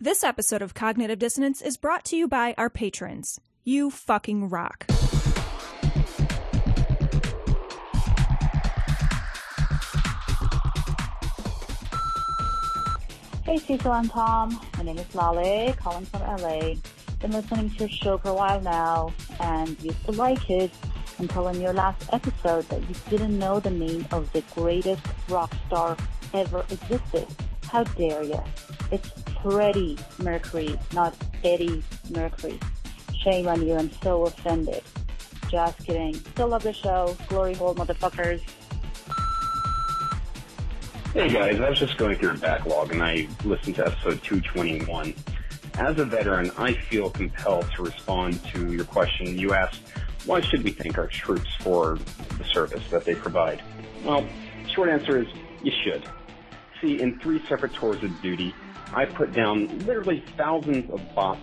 This episode of Cognitive Dissonance is brought to you by our patrons. You fucking rock. Hey Cecil and Tom, my name is Lale, calling from LA. Been listening to your show for a while now and used to like it until in your last episode that you didn't know the name of the greatest rock star ever existed. How dare you? Freddie Mercury, not Eddie Mercury. Shame on you, I'm so offended. Just kidding. Still love the show. Glory hole, motherfuckers. Hey guys, I was just going through a backlog and I listened to episode 221. As a veteran, I feel compelled to respond to your question. You asked, why should we thank our troops for the service that they provide? Well, short answer is, you should. See, in three separate tours of duty, I put down literally thousands of baht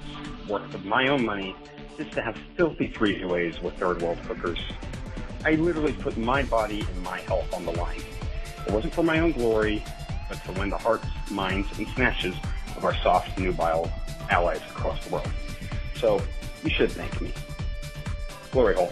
worth of my own money just to have filthy three-ways with third world hookers. I literally put my body and my health on the line. It wasn't for my own glory, but to win the hearts, minds, and snatches of our soft, nubile allies across the world. So, you should thank me. Glory hole.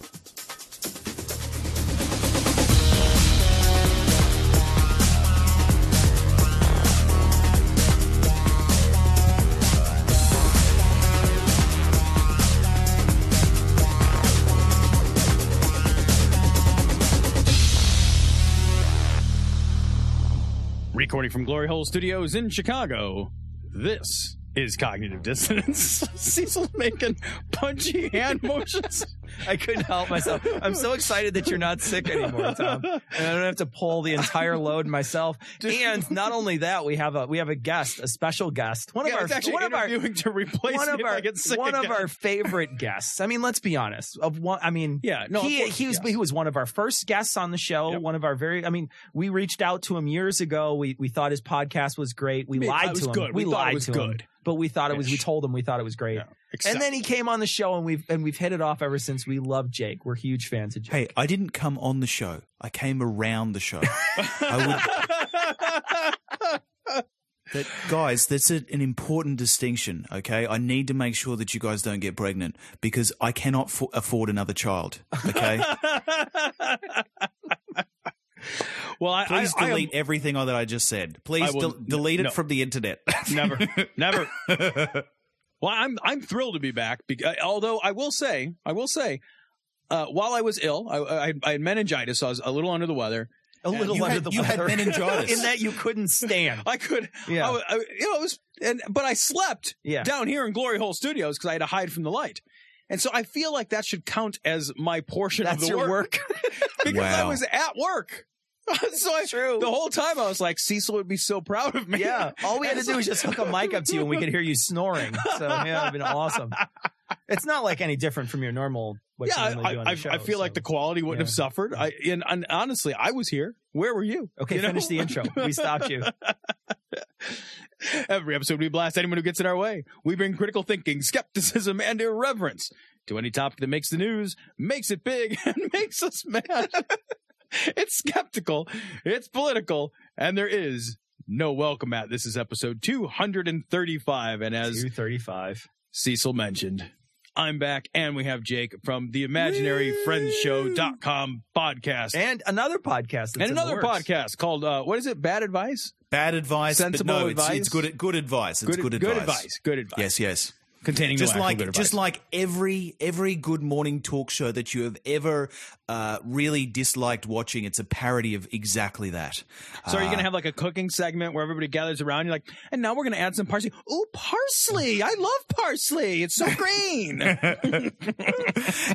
Recording from Glory Hole Studios in Chicago, this is Cognitive Dissonance. Cecil making punchy hand motions. I couldn't help myself. I'm so excited that you're not sick anymore, Tom, and I don't have to pull the entire load myself. And not only that, we have a we have a guest, a special guest, one Yeah, of our actually one of our to replace one of our I get sick one of our favorite guests. I mean, let's be honest. Of one, I mean, Yeah, no, he he was yeah. he was one of our first guests on the show. Yep. One of our very. I mean, we reached out to him years ago. We we thought his podcast was great. We I mean, lied to him. good. We it lied was to him. Good. But we thought it was. We told him we thought it was great. Yeah, except- And then he came on the show, and we've and we've hit it off ever since. We love Jake. We're huge fans of Jake. Hey, I didn't come on the show. I came around the show. I would, that, guys, that's a, an important distinction. Okay, I need to make sure that you guys don't get pregnant because I cannot fo- afford another child. Okay, well, I, please I, I am- delete everything that I just said. Please will- del- delete it no. from the internet. never, never. Well, I'm I'm thrilled to be back. Because, although I will say, I will say, uh, while I was ill, I, I, I had meningitis. So I was a little under the weather. a little you under had- the you had weather. meningitis. in that you couldn't stand. I could, Yeah. I, I- you know, it was, and but I slept Yeah. down here in Glory Hole Studios because I had to hide from the light. And so I feel like that should count as my portion That's of the your work, because I was at work. so I, True. the whole time I was like, Cecil would be so proud of me. Yeah, all we had to do was just hook a mic up to you, and we could hear you snoring. So yeah, it'd been awesome. It's not like any different from your normal. What yeah, I, do on I, show, I feel like the quality wouldn't yeah. have suffered. I and, and honestly, I was here. Where were you? Okay, You know? the intro. We stopped you. Every episode, we blast anyone who gets in our way. We bring critical thinking, skepticism, and irreverence to any topic that makes the news, makes it big, and makes us mad. it's skeptical, it's political, and there is no welcome at. This is episode 235. And as Two thirty-five. Cecil mentioned, I'm back, and we have Jake from the ImaginaryFriendsShow.com podcast. And another podcast. And another podcast called uh, what is it? Bad advice. Bad advice, Sensible but no, it's, advice? it's good. Good advice. It's good, good advice. advice. Good advice. Yes, yes. Containing just like just like every every good morning talk show that you have ever uh, really disliked watching, it's a parody of exactly that. So are you Uh, going to have like a cooking segment where everybody gathers around? You're like, and now we're going to add some parsley. oh parsley! I love parsley. It's so green.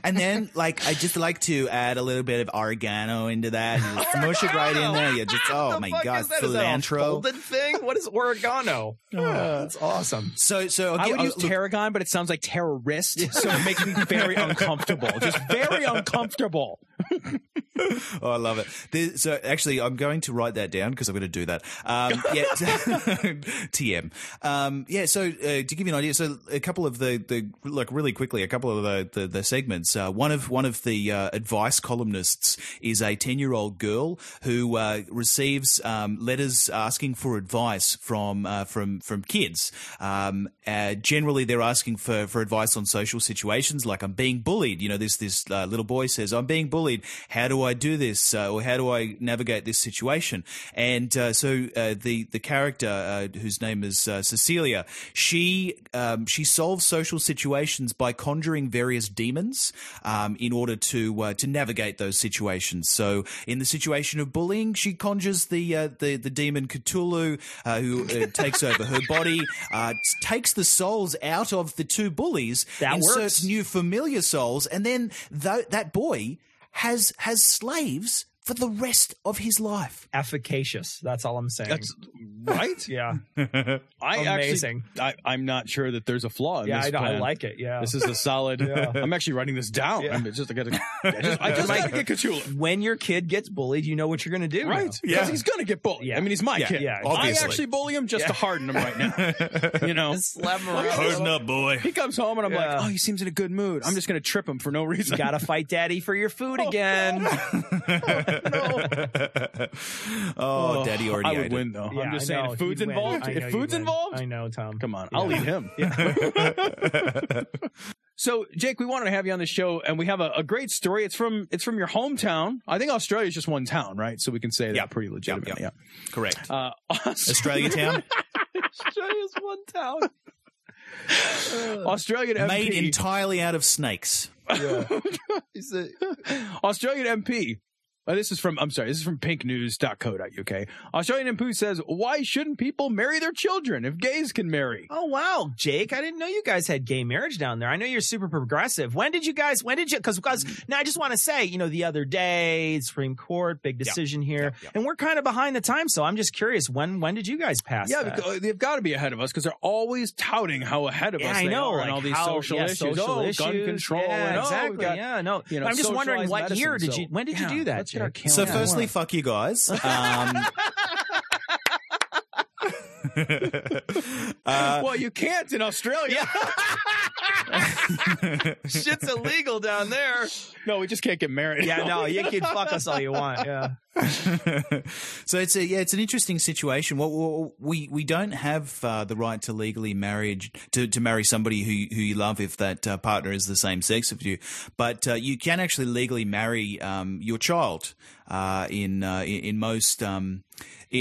and then like I just like to add a little bit of oregano into that. and just smush it right in there. You just oh The my god, is that? Is that cilantro. thing? What is oregano? Oh, that's awesome. So so I okay, would uh, use look, tarragon, but it sounds like terrorist, so it makes me very uncomfortable. Just very uncomfortable. oh, I love it. So actually, I'm going to write that down because I'm going to do that. Um, yeah, TM. Um, yeah. So uh, to give you an idea, so a couple of the the like really quickly, a couple of the the, the segments. Uh, one of one of the uh, advice columnists is a ten year old girl who uh, receives um, letters asking for advice from uh, from from kids. Um, uh, generally, they're asking for for advice on social situations, like I'm being bullied. You know, this this uh, little boy says, "I'm being bullied. How do I do this? Uh, or how do I navigate this situation?" And uh, so uh, the the character uh, whose name is uh, Cecilia, she um, she solves social situations by conjuring various demons um, in order to uh, to navigate those situations. So in the situation of bullying, she conjures the uh, the the demon Cthulhu, uh, who uh, takes over her body, uh, takes the souls out of the two bullies, That inserts works. new familiar souls, and then th- that boy has has slaves for the rest of his life. Efficacious. That's all I'm saying. That's right. yeah. I Amazing. Actually, I, I'm not sure that there's a flaw in Yeah, this I, know, I like it. Yeah. This is a solid. Yeah. I'm actually writing this down. Yeah. I'm just I gotta. I just, I just Mike- gotta get Cthulhu. when your kid gets bullied, you know what you're going to do. Right. Because Yeah. he's gonna get bullied. Yeah. I mean, he's my Yeah. kid. Yeah, Obviously. I actually bully him just Yeah. to harden him right now. you know. Slap him around. Harden up, boy. He comes home and I'm Yeah. like, oh, he seems in a good mood. I'm just gonna trip him for no reason. You got to fight daddy for your food oh, again. Oh, daddy already I would win though. Yeah, I'm just I saying, know, if food's involved, if food's involved, I know, Tom. come on, Yeah. I'll eat him. So, Jake, we wanted to have you on the show, and we have a, a great story. It's from it's from your hometown. I think Australia is just one town, right? So we can say that Yeah. pretty legitimate. yeah. Correct. Yeah. Uh, Australia town, Australia's one town. Australian MP. made entirely out of snakes. Australian MP. Uh, this is from, I'm sorry, this is from pinknews.co.uk. Australian MP says, why shouldn't people marry their children if gays can marry? Oh wow, Jake! I didn't know you guys had gay marriage down there. I know you're super progressive. When did you guys? When did you? Because because now I just want to say, you know, the other day, Supreme Court, big decision here, Yeah, yeah. and we're kind of behind the time. So I'm just curious, when when did you guys pass? Yeah, that? because they've got to be ahead of us because they're always touting how ahead of Yeah, us I they know, are like and all these how- social yeah, issues. social oh, gun control. Yeah, and, oh, exactly. got, yeah, no. you know, I'm just wondering what medicine, year did you? When did Yeah, you do that, let's get our Jake? So, firstly, fuck you guys. Um, uh, well, you can't in Australia. Shit's illegal down there. no, we just can't get married. Yeah, no, you can fuck us all you want. Yeah. so it's a yeah, it's an interesting situation. Well, we we don't have uh, the right to legally marriage to, to marry somebody who who you love if that uh, partner is the same sex of you, but uh, you can actually legally marry um, your child uh, in, uh, in in most. Um,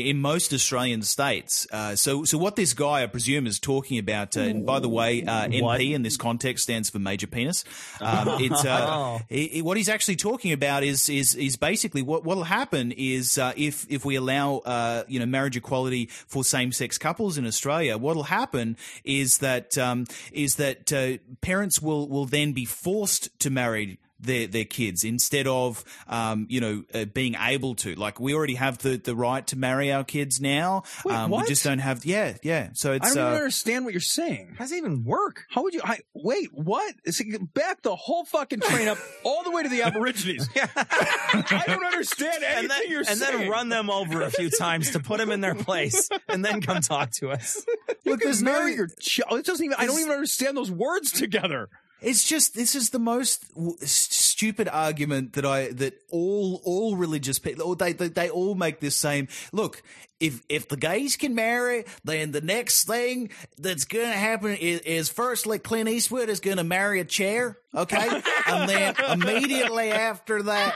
in most Australian states, uh, so so what this guy I presume is talking about, uh, and by the way, uh, What? In this context stands for major penis. Um, it's uh, Oh. he- he- what he's actually talking about is is is basically what what'll happen is uh, if if we allow uh, you know marriage equality for same sex couples in Australia, what'll happen is that um, is that uh, parents will will then be forced to marry. Their, their kids instead of um, you know uh, being able to like we already have the, the right to marry our kids now Wait, um, what? we just don't have yeah yeah so it's I don't even uh, understand what you're saying. How does it even work? How would you? I, wait, what? It's like, back the whole fucking train up all the way to the Aborigines. I don't understand anything And then, you're and saying. then run them over a few times to put them in their place, and then come talk to us. You Look, can there's no- marry your child. It doesn't even. I don't even understand those words together. It's just this is the most w- stupid argument that I that all all religious people they, they they all make this same look. If if the gays can marry, then the next thing that's going to happen is, is firstly Clint Eastwood is going to marry a chair, okay, and then immediately after that.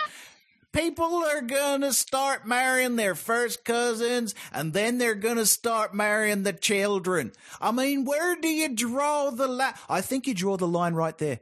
People are gonna start marrying their first cousins, and then they're gonna start marrying the children. I mean, where do you draw the line? I think you draw the line right there.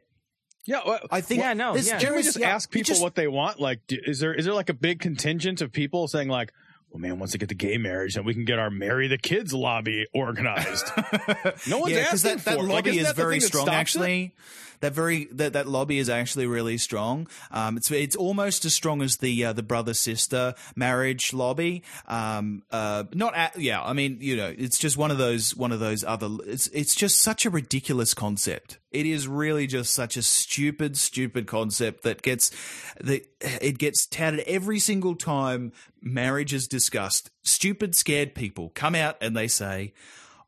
Yeah, well, I think. Yeah, no, this- yeah. Can we just yeah, ask people just- what they want? Like, do, is there is there like a big contingent of people saying like, "Well, man, once they get the gay marriage, then we can get our marry the kids lobby organized." no one's yeah, asking that, that for it. lobby Like, that very strong. Actually, it? That very that, that lobby is actually really strong. Um, it's it's almost as strong as the uh, the brother sister marriage lobby. Um, uh, not at, yeah. I mean, you know, it's just one of those one of those other. It's it's just such a ridiculous concept. It is really just such a stupid, stupid concept that gets the it gets touted every single time marriage is discussed. Stupid, scared people come out and they say,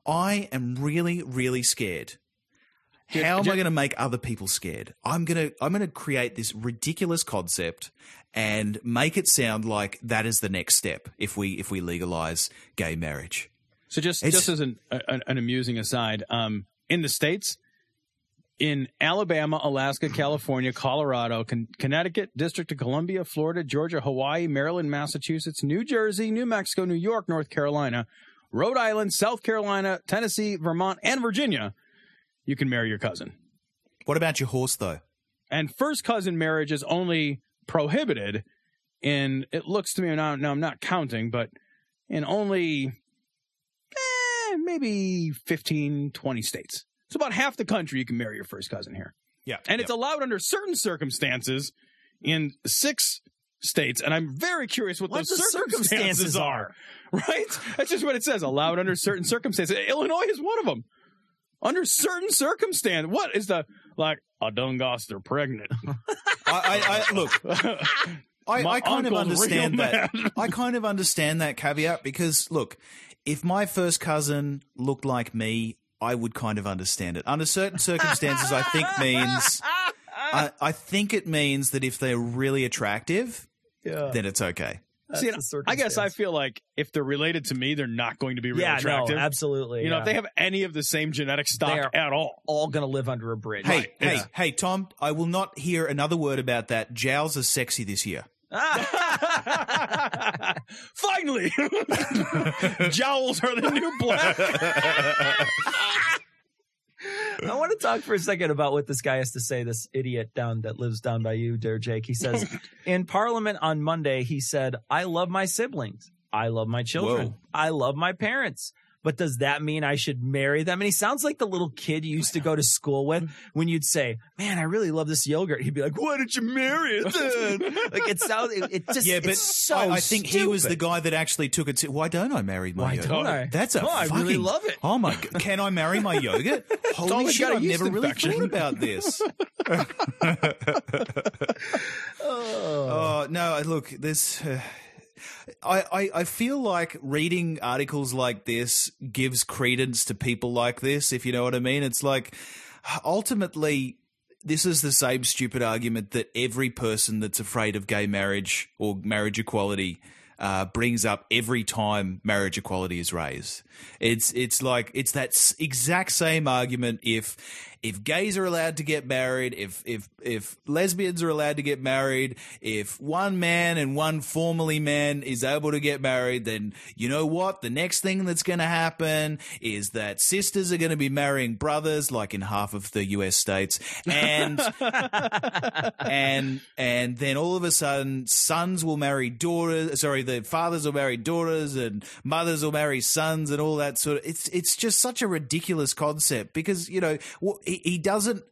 "I am really, really scared." How am I going to make other people scared? I'm going to I'm going to create this ridiculous concept and make it sound like that is the next step if we if we legalize gay marriage. So just It's- just as an, an an amusing aside, um, in the states, in Alabama, Alaska, California, Colorado, Con- Connecticut, District of Columbia, Florida, Georgia, Hawaii, Maryland, Massachusetts, New Jersey, New Mexico, New York, North Carolina, Rhode Island, South Carolina, Tennessee, Vermont, and Virginia, you can marry your cousin. What about your horse though? And first cousin marriage is only prohibited in, it looks to me now, now I'm not counting, but in only eh, maybe 15, 20 states. So about half the country you can marry your first cousin here. Yeah. And it's allowed under certain circumstances in six states. And I'm very curious what, What those circumstances, circumstances are. Right? That's just what it says. Allowed under certain circumstances. Illinois is one of them. Under certain circumstance. What is the, like, I done got her pregnant. I, I, I look. I, I kind of understand that. I kind of understand that caveat because look, if my first cousin looked like me, I would kind of understand it. Under certain circumstances, I think means. I, I think it means that if they're really attractive, Yeah. then it's okay. See, I guess I feel like if they're related to me, they're not going to be real yeah, attractive. no, absolutely. You know, if they have any of the same genetic stock at all. all going to live under a bridge. Hey, Right. hey, Yeah. hey, Tom! I will not hear another word about that. Jowls are sexy this year. Finally, jowls are the new black. I want to talk for a second about what this guy has to say. This idiot down that lives down by you, dear Jake. He says in Parliament on Monday, he said, "I love my siblings. I love my children. Whoa. I love my parents." But does that mean I should marry them? And he sounds like the little kid you used to go to school with when you'd say, "Man, I really love this yogurt." He'd be like, "Why don't you marry it then?" like it sounds, it, it just, Yeah, but it's so I, I think he was the guy that actually took it to. Why don't I marry my Why yogurt? don't I? That's a Oh, I really love it. Oh my! g- Can I marry my yogurt? Holy shit! I've never really infection. thought about this. oh no! Look, this. Uh, I, I, I feel like reading articles like this gives credence to people like this, if you know what I mean. It's like ultimately this is the same stupid argument that every person that's afraid of gay marriage or marriage equality uh, brings up every time marriage equality is raised. It's it's like it's that exact same argument if if gays are allowed to get married, if if if lesbians are allowed to get married, if one man and one formerly man is able to get married, then you know what? The next thing that's going to happen is that sisters are going to be marrying brothers, like in half of the U.S. states, and and and then all of a sudden, sons will marry daughters. Sorry, the fathers will marry daughters, and mothers will marry sons, and all that sort of. It's it's just such a ridiculous concept because you know he, he doesn't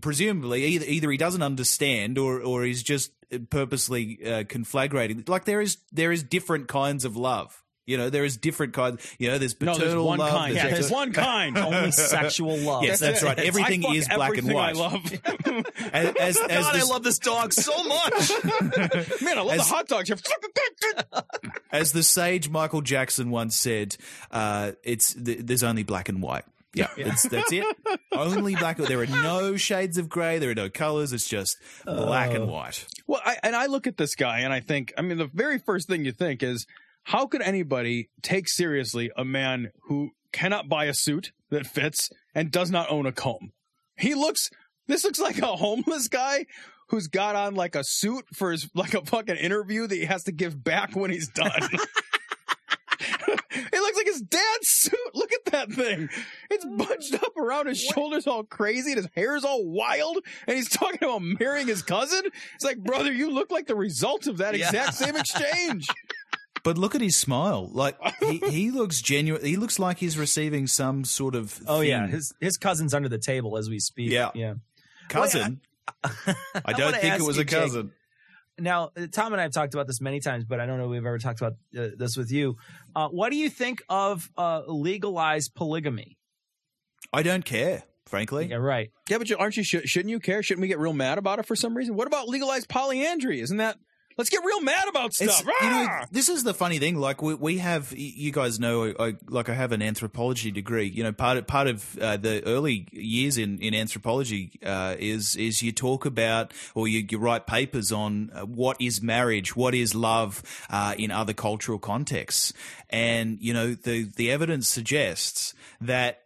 presumably either either he doesn't understand or or he's just purposely uh, conflagrating. Like there is there is different kinds of love. You know, there is different kinds. You know, there's paternal No, there's one love. kind. there's- Yeah, there's one kind. only sexual love. Yes, that's right. Everything I is black and white. I love. as, as, as God, I this- love this dog so much. Man, I love As- the hot dogs. As the sage Michael Jackson once said, uh, "It's th- there's only black and white." Yeah, It's, that's it. Only black. There are no shades of grey. There are no colors. It's just black and oh. white. Well, I, and I look at this guy and I think, I mean, the very first thing you think is, how could anybody take seriously a man who cannot buy a suit that fits and does not own a comb? He looks, this looks like a homeless guy who's got on like a suit for his, like a fucking interview that he has to give back when he's done. it looks like his dad's suit. Look at that thing. It's oh. bunched up around his shoulders all crazy and his hair's all wild. And he's talking about marrying his cousin. It's like, brother, you look like the result of that Yeah. exact same exchange. But look at his smile. Like he, he looks genuine. He looks like he's receiving some sort of. Oh yeah, his his cousin's under the table as we speak. Yeah. yeah. cousin. I don't wanna think it was you, a Jake, cousin. Now, uh, Tom and I have talked about this many times, but I don't know if we've ever talked about uh, this with you. Uh, what do you think of uh, legalized polygamy? I don't care. frankly. Yeah, right. Yeah, but you, aren't you? Should, shouldn't you care? Shouldn't we get real mad about it for some reason? What about legalized polyandry? Isn't that? Let's get real mad about stuff. you know, Ah! this is the funny thing. Like we, we have, you guys know, I, like I have an anthropology degree. You know, part of, part of uh, the early years in in anthropology uh, is is you talk about or you, you write papers on uh, what is marriage, what is love uh, in other cultural contexts, and you know the the evidence suggests that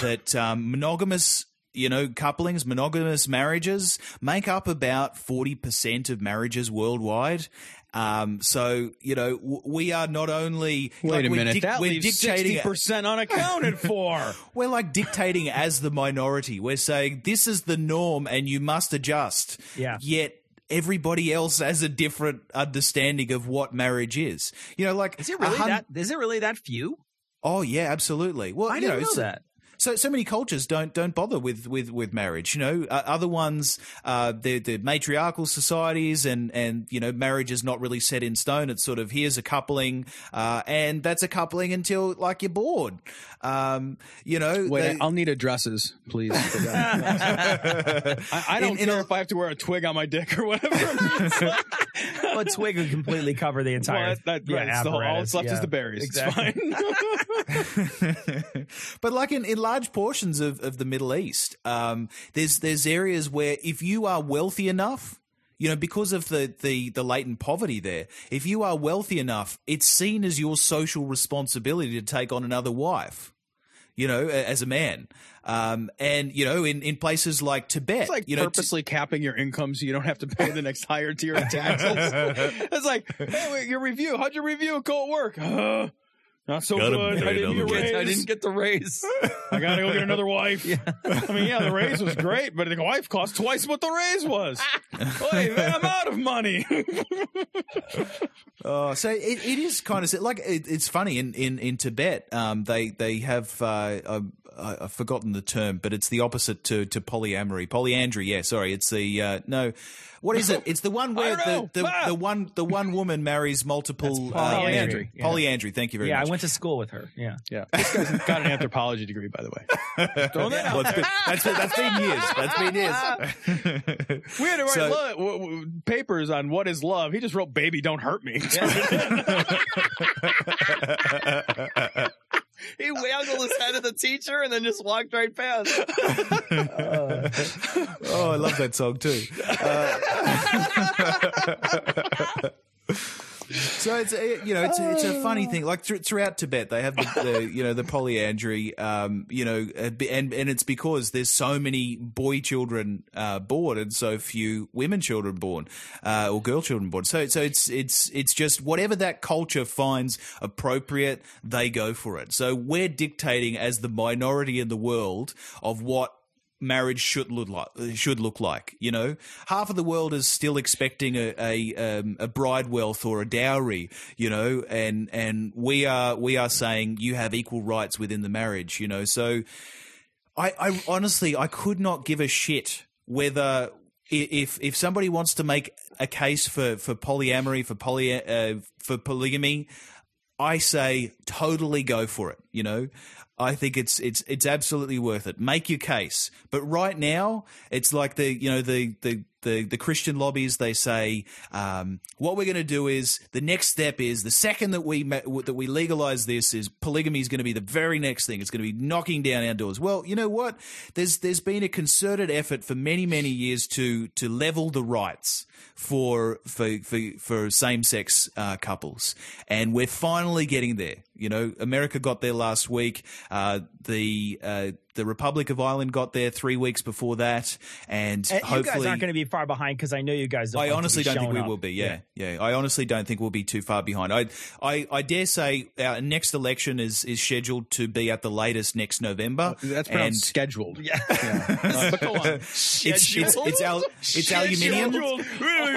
that um, monogamous you know, couplings, monogamous marriages make up about 40% of marriages worldwide. Um, so, you know, w- we are not only. Wait like, a minute. dic- that we're leaves dictating. sixty percent unaccounted for. We're like dictating as the minority. We're saying this is the norm and you must adjust. Yeah. Yet everybody else has a different understanding of what marriage is. You know, like. Is it really hun- that? Is it really that few? Oh, yeah, absolutely. Well, I you didn't know, know it's- that. So so many cultures don't don't bother with with with marriage. You know, uh, other ones uh, they're, they're matriarchal societies, and and you know, marriage is not really set in stone. It's sort of here's a coupling, uh, and that's a coupling until like you're bored. Um, you know, Wait, they- I'll need addresses, please. I, I don't In- in care a- if I have to wear a twig on my dick or whatever. Well, twig would completely cover the entire. well, that, that, yeah, right, it's the whole, all that's left is the berries. Exactly. It's fine. but like in, in large portions of, of the Middle East, um, there's there's areas where if you are wealthy enough, you know, because of the, the, the latent poverty there, if you are wealthy enough, it's seen as your social responsibility to take on another wife, you know, as a man. Um, and, you know, in, in places like Tibet, It's like you know, t- purposely capping your income so you don't have to pay the next higher tier of taxes. it's like, hey, wait, your review. How'd your review go at work? Not so Gotta good. I didn't, get raise. raise. I didn't get the raise. I gotta go get another wife. I mean, yeah, the raise was great, but the wife cost twice what the raise was. Wait, man, I'm out of money. Oh, so it, it is kind of like it, it's funny in in in Tibet. Um, they they have uh, I- I've forgotten the term, but it's the opposite to to polyamory. Polyandry, yeah. Sorry, it's the uh, no. What is it? It's the one where don't the, the, the one the one woman marries multiple That's uh, polyandry. Yeah. Polyandry. Thank you very much. yeah, I went to school with her. Yeah. yeah, this guy's got an anthropology degree, by the way. Throwing that Well, out it's been, that's been, that's been years. That's been years. We had to write So- lo- w- w- papers on what is love. He just wrote "Baby, don't hurt me." He waggled his head at the teacher and then just walked right past. oh, I love that song too. Uh, so it's a, you know it's it's a funny thing. Like thr- throughout Tibet, they have the, the you know the polyandry. Um, you know, and and it's because there's so many boy children uh, born and so few women children born uh, or girl children born. So so it's it's it's just whatever that culture finds appropriate, they go for it. So we're dictating as the minority in the world of what marriage should look like. Should look like, you know, half of the world is still expecting a a, um, a bride wealth or a dowry, you know, and and we are we are saying you have equal rights within the marriage, you know. So, I, I honestly I could not give a shit whether if if somebody wants to make a case for for polyamory for poly uh, for polygamy, I say totally go for it. You know, I think it's it's it's absolutely worth it. Make your case. But right now, it's like the you know the the the, the Christian lobbies. They say um, what we're going to do is the next step is the second that we that we legalize this is polygamy is going to be the very next thing. It's going to be knocking down our doors. Well, you know what? There's there's been a concerted effort for many many years to to level the rights for for for, for same sex uh, couples, and we're finally getting there. You know, America got there last week. Uh, the uh, the Republic of Ireland got there three weeks before that, and And you hopefully, guys aren't going to be far behind because I know you guys don't. I like to honestly be don't think we up. will be. Yeah, yeah, I honestly don't think we'll be too far behind. I, I, I dare say our next election is is scheduled to be at the latest next November. That's and scheduled. Yeah. Uh, but go on. it's it's it's, al- it's aluminium.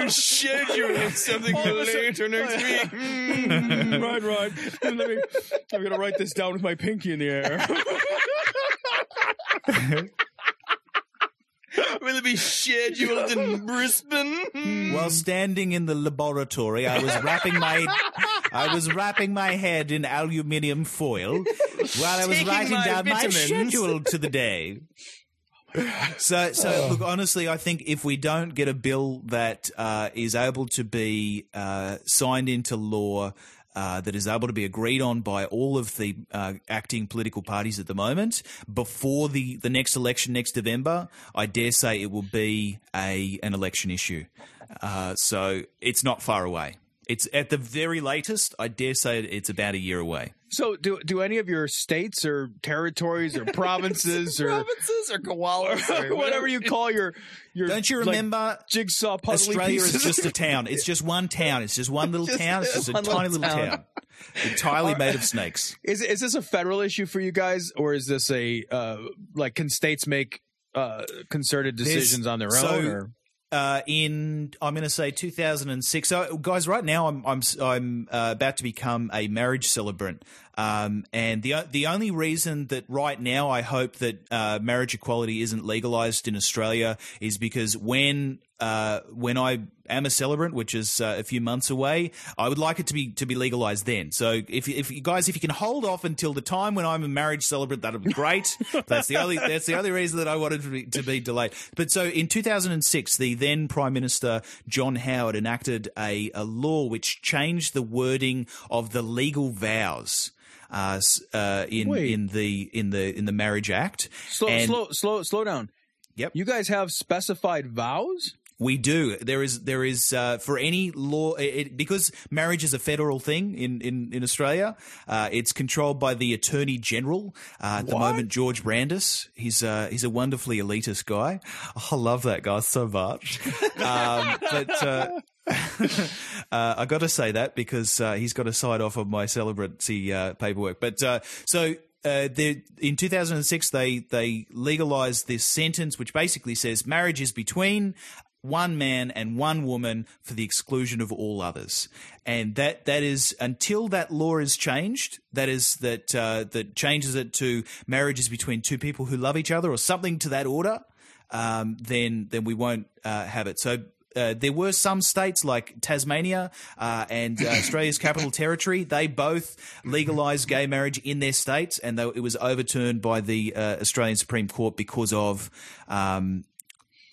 Scheduling something All of a sudden- later next week. Mm, right, right. Let me, I'm gonna write this down with my pinky in the air. Will it be scheduled in Brisbane? While standing in the laboratory, I was wrapping my I was wrapping my head in aluminium foil while I was Taking writing my down my vitamins. schedule to the day. So, so look, honestly, I think if we don't get a bill that uh, is able to be uh, signed into law, uh, that is able to be agreed on by all of the uh, acting political parties at the moment before the, the next election next November, I dare say it will be a an election issue. Uh, so it's not far away. It's at the very latest. I dare say it's about a year away. So, do do any of your states or territories or provinces or provinces or koalas or whatever you call your your Don't you like, remember jigsaw puzzle Australia pieces? is just a town. It's just one town. It's just one little Just town. It's just a tiny little town. town, entirely made of snakes. Is is this a federal issue for you guys, or is this a uh, like can states make uh, concerted There's- decisions on their so- own? Or? Uh, in I'm going to say 2006. So, guys, right now I'm I'm I'm uh, about to become a marriage celebrant, um, and the the only reason that right now I hope that uh, marriage equality isn't legalized in Australia is because when uh, when I am a celebrant, which is uh, a few months away, I would like it to be to be legalized then. So if if you guys if you can hold off until the time when I'm a marriage celebrant, that'd be great. that's the only that's the only reason that I wanted to be, to be delayed. But so in 2006, the then Prime Minister John Howard enacted a, a law which changed the wording of the legal vows. Uh, uh, in Wait. in the in the in the Marriage Act, Slow, And- slow, slow, slow down. Yep. You guys have specified vows. We do. There is there is uh, for any law it, because marriage is a federal thing in in in Australia. Uh, it's controlled by the Attorney General uh, at the moment, George Brandis. He's uh, he's a wonderfully elitist guy. I love that guy so much. um, but. Uh, I got to say that because uh, he's got to sign off on my celebrancy uh, paperwork. But uh, so uh, in 2006, they they legalized this sentence, which basically says marriage is between one man and one woman for the exclusion of all others, and that that is until that law is changed. That is that uh, that changes it to marriages between two people who love each other or something to that order. Um, then then we won't uh, have it. So uh, there were some states like Tasmania uh, and uh, Australia's Capital Territory. They both legalised gay marriage in their states, and they, it was overturned by the uh, Australian Supreme Court because of. Um,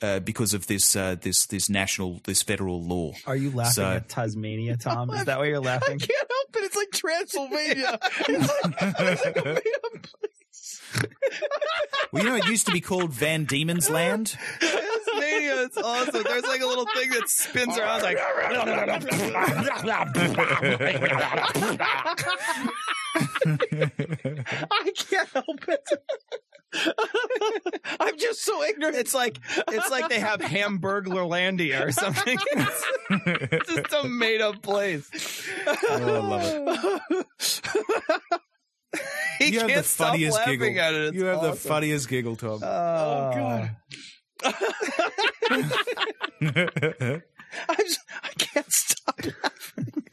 uh, because of this, uh, this, this national, this federal law. Are you laughing So- at Tasmania, Tom? Is that why you're laughing? I can't help it. It's like Transylvania. it's like, it's like a made-up place. Well, you know, it used to be called Van Diemen's Land. Tasmania, it's awesome. There's like a little thing that spins around like I can't help it. I'm just so ignorant. it's like it's like they have Hamburglarlandia or something. It's just a made up place. Oh, I love it. He You have can't the stop funniest laughing giggle. at it. It's you have the funniest giggle, Tom. Oh, oh God. Just, I can't stop. laughing.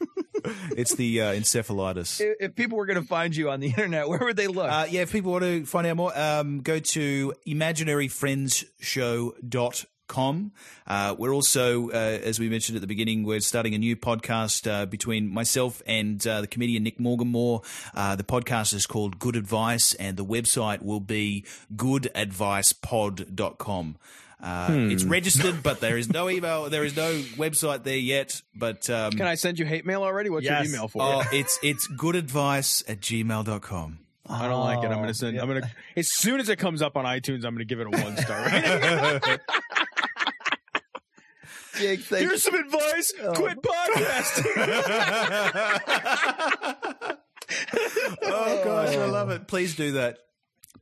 it's the uh, encephalitis. If, if people were going to find you on the internet, where would they look? Uh, yeah, if people want to find out more, um, go to imaginaryfriendsshow.com. Uh, we're also, uh, as we mentioned at the beginning, we're starting a new podcast uh, between myself and uh, the comedian Nick Morganmore. Uh, the podcast is called Good Advice, and the website will be goodadvicepod.com. Uh, It's registered, but there is no email, there is no website there yet. But um, Can I send you hate mail already? What's Yes. your email for? oh, it's it's goodadvice at gmail.com. I don't like it. I'm going to send. I'm going to as soon as it comes up on iTunes, I'm going to give it a one star. Jake, thank Here's some advice: oh. quit podcasting. Oh gosh, I love it. Please do that.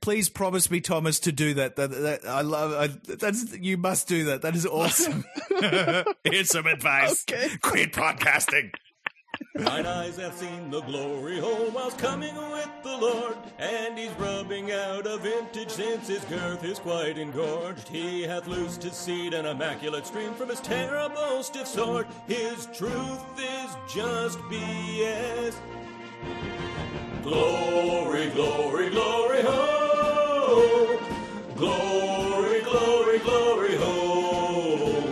Please promise me, Thomas, to do that. That, that I love. I, that's you must do that. That is awesome. Here's some advice. Okay. Quit podcasting. Mine eyes have seen the glory hole whilst coming with the Lord, and he's rubbing out a vintage since his girth is quite engorged. He hath loosed his seed an immaculate stream from his terrible stiff sword. His truth is just BS. Glory, glory, glory, ho! Glory, glory, glory, ho!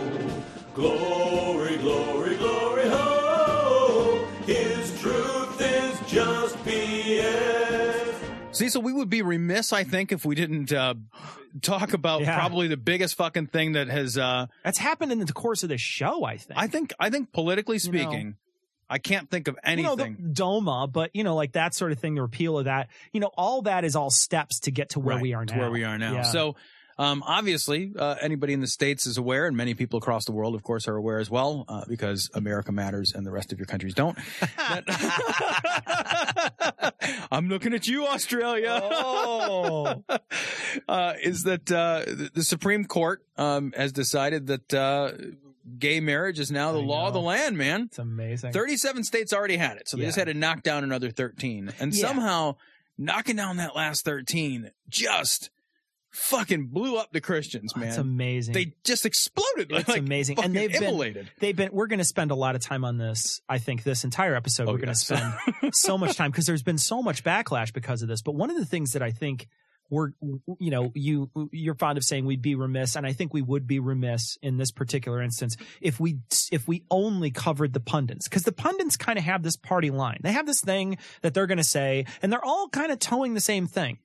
Glory, Cecil, we would be remiss, I think, if we didn't uh, talk about Yeah. probably the biggest fucking thing that has. Uh, That's happened in the course of the show, I think. I think. I think politically You know. speaking, I can't think of You know, anything. the DOMA, but you know, like that sort of thing, the repeal of that, you know, all that is all steps to get to where Right, we are now. to where we are now. Yeah. So, um, obviously, uh, anybody in the states is aware, and many people across the world, of course, are aware as well, uh, because America matters and the rest of your countries don't. That- I'm looking at you, Australia. Oh. uh, is that uh, the, Supreme Court um, has decided that uh, gay marriage is now the I law of the land, man. it's amazing. 37 states already had it. So they just had to knock down another 13. And Yeah. somehow knocking down that last 13 just fucking blew up the Christians, man. It's amazing. They just exploded. It's like, amazing. And they've been- they've been we're going to spend a lot of time on this i think this entire episode Oh, we're going to spend so much time because there's been so much backlash because of this but one of the things that i think we're you know you you're fond of saying we'd be remiss and i think we would be remiss in this particular instance if we if we only covered the pundits because the pundits kind of have this party line they have this thing that they're going to say and they're all kind of towing the same thing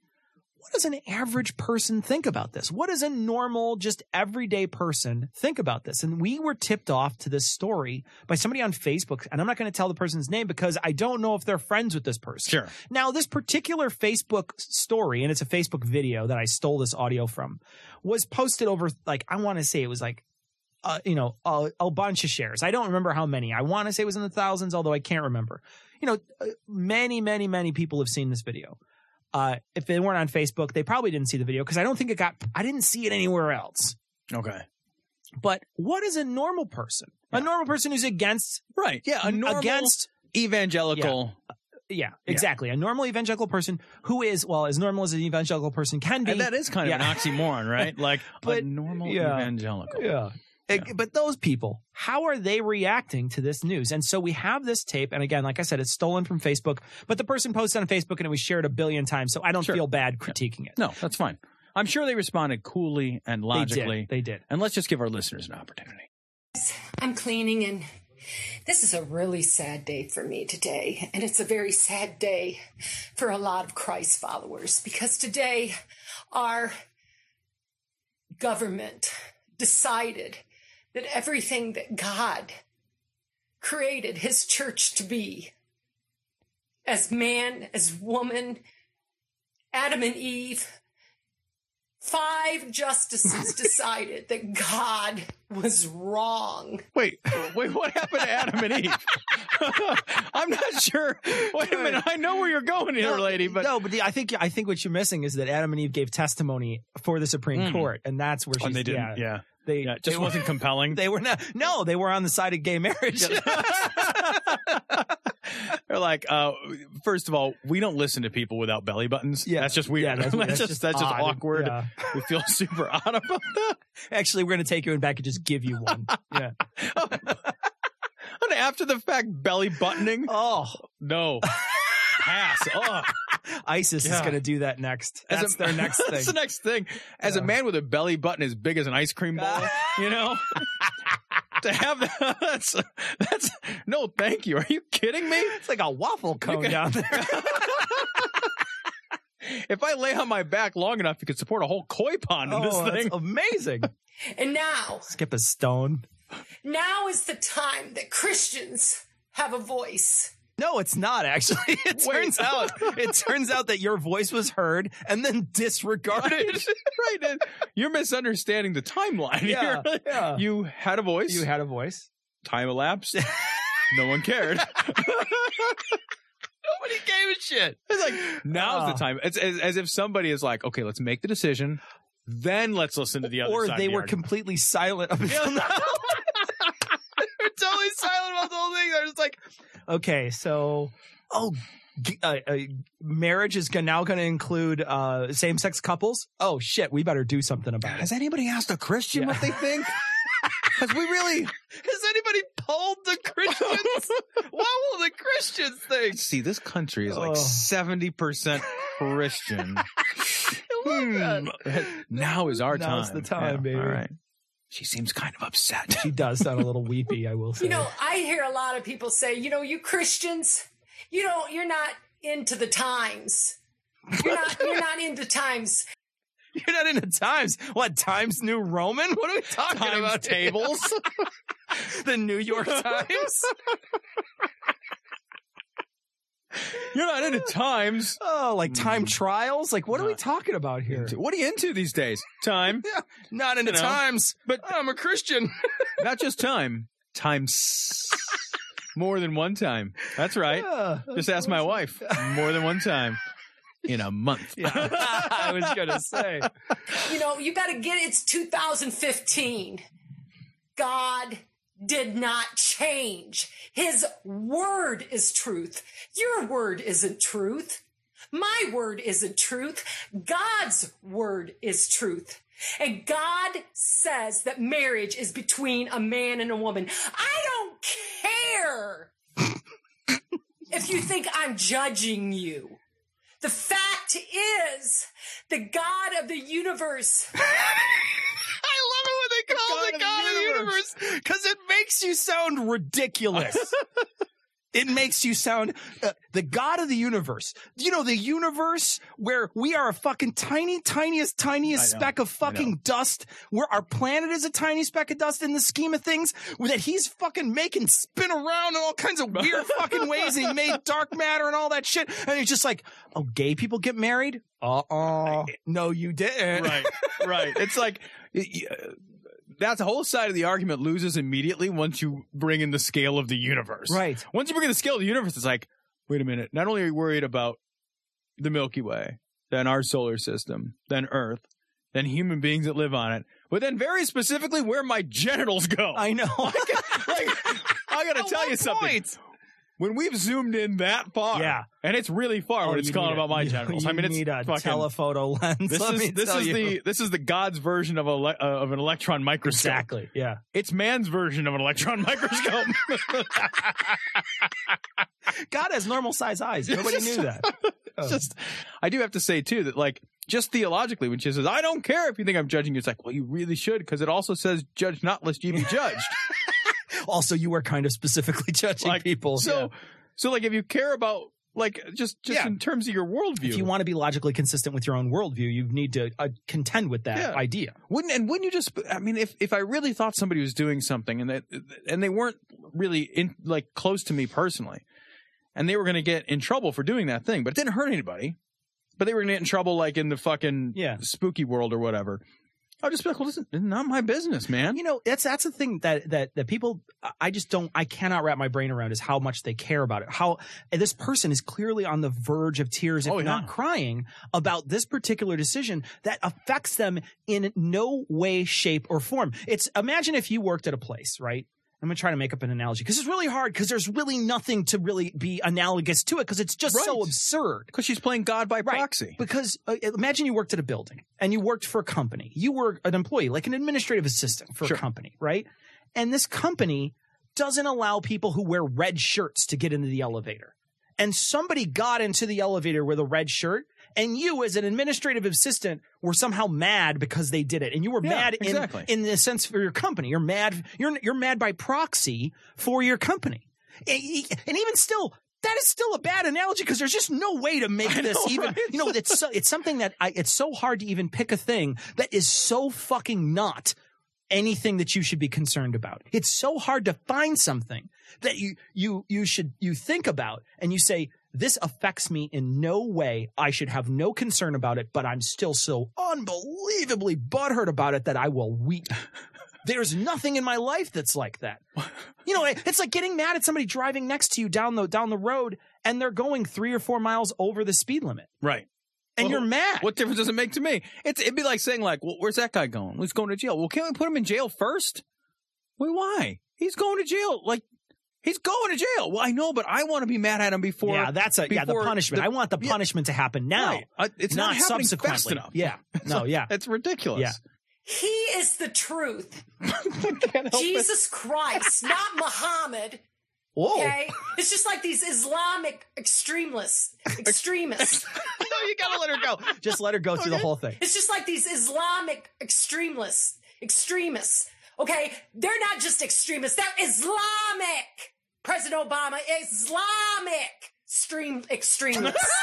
what does an average person think about this? What does a normal, just everyday person think about this? And we were tipped off to this story by somebody on Facebook, and I'm not going to tell the person's name because I don't know if they're friends with this person. Sure. Now, this particular Facebook story, and it's a Facebook video that I stole this audio from, was posted over, like, I want to say it was like, uh, you know, a, a bunch of shares. I don't remember how many. I want to say it was in the thousands, although I can't remember. You know, uh, many, many, many people have seen this video. Uh, if they weren't on Facebook, they probably didn't see the video because I don't think it got, I didn't see it anywhere else. Okay. But what is a normal person? A normal person who's against, Right. Yeah. A normal against evangelical. Yeah, exactly. A normal evangelical person who is, well, as normal as an evangelical person can be. And that is kind of Yeah. an oxymoron, right? Like a But, normal yeah. evangelical. Yeah. It- But those people, how are they reacting to this news? And so we have this tape, and again, like I said, it's stolen from Facebook, but the person posted on Facebook and it was shared a billion times, so I don't Sure. feel bad critiquing it. No, that's fine. I'm sure they responded coolly and logically. They logically. did. They did. And let's just give our listeners an opportunity. I'm cleaning and this is a really sad day for me today. And it's a very sad day for a lot of Christ followers because today our government decided that everything that God created his church to be as man, as woman, Adam and Eve, five justices decided that God was wrong. Wait, wait, what happened to Adam and Eve? I'm not sure. Wait a minute. I know where you're going here, lady, but no, but the, I think I think what you're missing is that Adam and Eve gave testimony for the Supreme Mm. Court, and that's where she's. and they didn't. Yeah, Yeah. They Yeah, it they just were- wasn't compelling. They were not. No, they were on the side of gay marriage. They're like, uh, first of all, we don't listen to people without belly buttons. Yeah. That's just weird. Yeah, that's, that's- just just that's just odd. awkward. Yeah. We feel super odd about that. Actually, we're going to take you in back and just give you one. Yeah. And after the fact, belly buttoning. Oh, No. Pass. Oh. ISIS is going to do that next. As That's a- their next thing. That's the next thing. As a man with a belly button as big as an ice cream ball, you know, to have that, that's that's no, thank you. Are you kidding me? It's like a waffle cone can- down there. If I lay on my back long enough, you could support a whole koi pond in oh, this that's thing. amazing. And now, Skip a stone. now is the time that Christians have a voice. No, it's not actually. It Wait. turns out it turns out that your voice was heard and then disregarded. right. and You're misunderstanding the timeline Yeah, here. yeah. You had a voice. You had a voice. time elapsed. no one cared. Nobody gave a shit. It's like now's Ah. the time. It's as, as if somebody is like, okay, let's make the decision, then let's listen to the other Or they were argument. completely silent up until now. They're totally silent about the whole thing. They're just like, okay, so oh, uh, uh, marriage is now going to include uh, same-sex couples. Oh shit, we better do something about it. Has anybody asked a Christian Yeah. what they think? Because we really Has anybody polled the Christians? what will the Christians think? see this country is Oh. like seventy percent Christian. Hmm. Now is our time. Now's the time, baby. All right. She seems kind of upset. She does sound a little weepy, I will say. You know, I hear a lot of people say, you know, you Christians, you don't, you're not into the times. You're not you're not into times. You're not into Times. What Times New Roman? What are we talking Times about? tables. the New York Times. You're not into times. Oh, like time mm. trials? Like what are we talking about here? What are you into these days? Time. Not into You know, Times, but- I'm a Christian. Not just time. Times. More than one time. That's right. Yeah, Just ask my wife. More than one time. In a month. Yeah, I was gonna say. You know, you got to get it's 2015. God did not change. His word is truth. Your word isn't truth. My word isn't truth. God's word is truth. And God says that marriage is between a man and a woman. I don't care if you think I'm judging you. The fact is, the God of the universe God the God of the universe. because it makes you sound ridiculous. it makes you sound uh, the God of the universe. You know, the universe where we are a fucking tiny, tiniest, tiniest know, speck of fucking dust, where our planet is a tiny speck of dust in the scheme of things, that he's fucking making spin around in all kinds of weird fucking ways. And he made dark matter and all that shit. And he's just like, oh, gay people get married? Uh uh No, you didn't. right, right. It's like y- y- that's the whole side of the argument loses immediately once you bring in the scale of the universe. Right. Once you bring in the scale of the universe, it's like, wait a minute. Not only are you worried about the Milky Way, then our solar system, then Earth, then human beings that live on it, but then very specifically where my genitals go. I know. like, I gotta At tell you what something. When we've zoomed in that far, Yeah. and it's really far Oh, when it's calling about my you- genitals. You I mean, it's need a fucking, telephoto lens. this is this is you. the this is the God's version of a uh, of an electron microscope. exactly. Yeah. It's man's version of an electron microscope. God has normal size eyes. Nobody knew that. It's just, I do have to say too that like just theologically, when she says, "I don't care if you think I'm judging you," it's like, well, you really should because it also says, "Judge not, lest ye be judged." Also, you were kind of specifically judging like people. So, yeah. so like if you care about like just just Yeah. in terms of your worldview, if you want to be logically consistent with your own worldview, you need to uh, contend with that Yeah. idea. Wouldn't and wouldn't you just? I mean, if if I really thought somebody was doing something and that and they weren't really in like close to me personally, and they were going to get in trouble for doing that thing, but it didn't hurt anybody, but they were going to get in trouble like in the fucking Yeah. spooky world or whatever. I'll just be like, well, listen, it's not my business, man. You know, that's that's the thing that that that people I just don't I cannot wrap my brain around is how much they care about it. How this person is clearly on the verge of tears, if Oh, yeah. not crying, about this particular decision that affects them in no way, shape, or form. It's imagine if you worked at a place, right? I'm gonna try to make up an analogy because it's really hard because there's really nothing to really be analogous to it because it's just so absurd. Because she's playing God by Right. proxy. Because uh, imagine you worked at a building and you worked for a company. You were an employee, like an administrative assistant for Sure. a company, right? And this company doesn't allow people who wear red shirts to get into the elevator. And somebody got into the elevator with a red shirt, and you, as an administrative assistant, were somehow mad because they did it. And you were Yeah, mad in, exactly. in the sense for your company. You're mad. You're you're mad by proxy for your company. And and even still, that is still a bad analogy because there's just no way to make this know, even. right? You know, it's so, it's something that I. It's so hard to even pick a thing that is so fucking not anything that you should be concerned about. It's so hard to find something that you you you should you think about and you say this affects me in no way. I should have no concern about it, but I'm still so unbelievably butthurt about it that I will weep. There's nothing in my life that's like that. You know, it's like getting mad at somebody driving next to you down the down the road and they're going 3 or 4 miles over the speed limit. Right. And Well, you're mad. What difference does it make to me? It's it'd be like saying like, well, where's that guy going? He's going to jail. Well, can't we put him in jail first? Wait, why? He's going to jail. Like he's going to jail. Well, I know, but I want to be mad at him before. yeah, that's a yeah, the punishment. the- I want the yeah. punishment to happen now. Right. Uh, it's not, not, happening subsequently. fast enough. Yeah. No, yeah. It's ridiculous. Yeah. He is the truth. Can't it. Jesus Christ, not Muhammad. Whoa. Okay? It's just like these Islamic extremists. Extremists. no, you gotta let her go. Just let her go through the whole thing. It's just like these Islamic extremists. Extremists. Okay? They're not just extremists, they're Islamic. President Obama, Islamic stream extremists.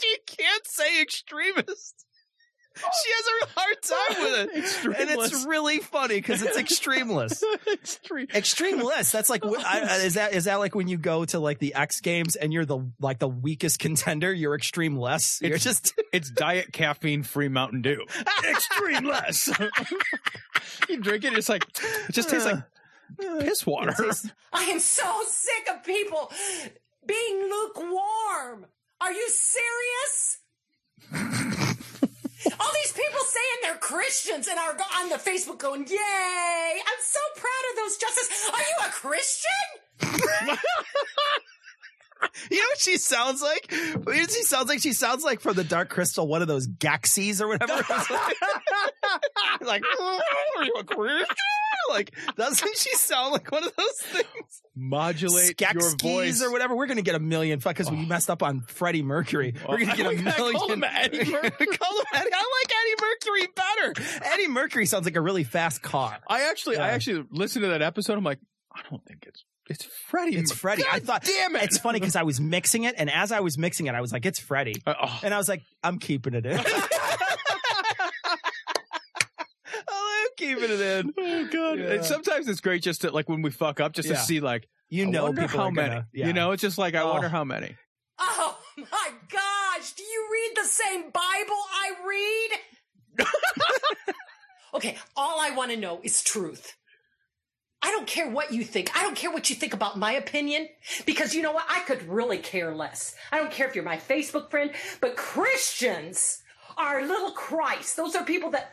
She can't say extremist. She has a hard time with it. And it's really funny because it's extremeless. Extreme. Extremeless. That's like, I, I, is that is that like when you go to like the X Games and you're the like the weakest contender? You're extreme less. You're It's- just It's diet caffeine free Mountain Dew. Extreme less. you drink it, it's like it just tastes like uh, piss water. I am so sick of people being lukewarm. Are you serious? All these people saying they're Christians and are on the Facebook going, "Yay!" I'm so proud of those justices. Are you a Christian? You know what she sounds like? You know what she sounds like? She sounds like from the Dark Crystal, one of those Gaxies or whatever. like, "Oh, are you a Christian? Like, doesn't she sound like one of those things? Modulate your voice. or whatever. We're gonna get a million because we messed up on Freddie Mercury. We're gonna get a million. call him Eddie Mercury. Call him Eddie. I like Eddie Mercury better. Eddie Mercury sounds like a really fast car. I actually, I actually listened to that episode. I'm like, I don't think it's it's Freddie. It's Freddie. I thought, damn it. It's funny because I was mixing it, and as I was mixing it, I was like, "It's Freddie," Uh, oh. and I was like, "I'm keeping it in." I'm keeping it in. Oh god! Yeah. Sometimes it's great just to like when we fuck up, just Yeah. to see like You I know, people how are gonna- many. yeah. You know, it's just like I Oh. wonder how many. Oh my gosh! Do you read the same Bible I read? okay, all I want to know is truth. I don't care what you think. I don't care what you think about my opinion because you know what? I could really care less. I don't care if you're my Facebook friend, but Christians are little Christ. Those are people that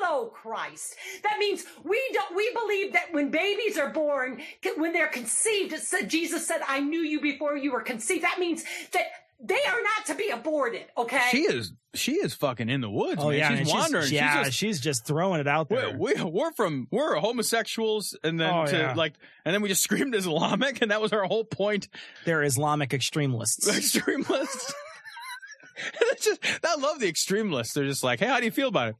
follow Christ. That means we don't we believe that when babies are born, when they're conceived, it said Jesus said, "I knew you before you were conceived." That means that they are not to be aborted, okay? She is she is fucking in the woods. Oh man. yeah, she's and wandering. yeah, she's she's just, just, throwing it out there. we, we, we're from we're homosexuals, and then Oh, to yeah. like, and then we just screamed Islamic, and that was our whole point. They're Islamic extremists. Extremists. it's just I love the extremists. They're just like, hey, how do you feel about it?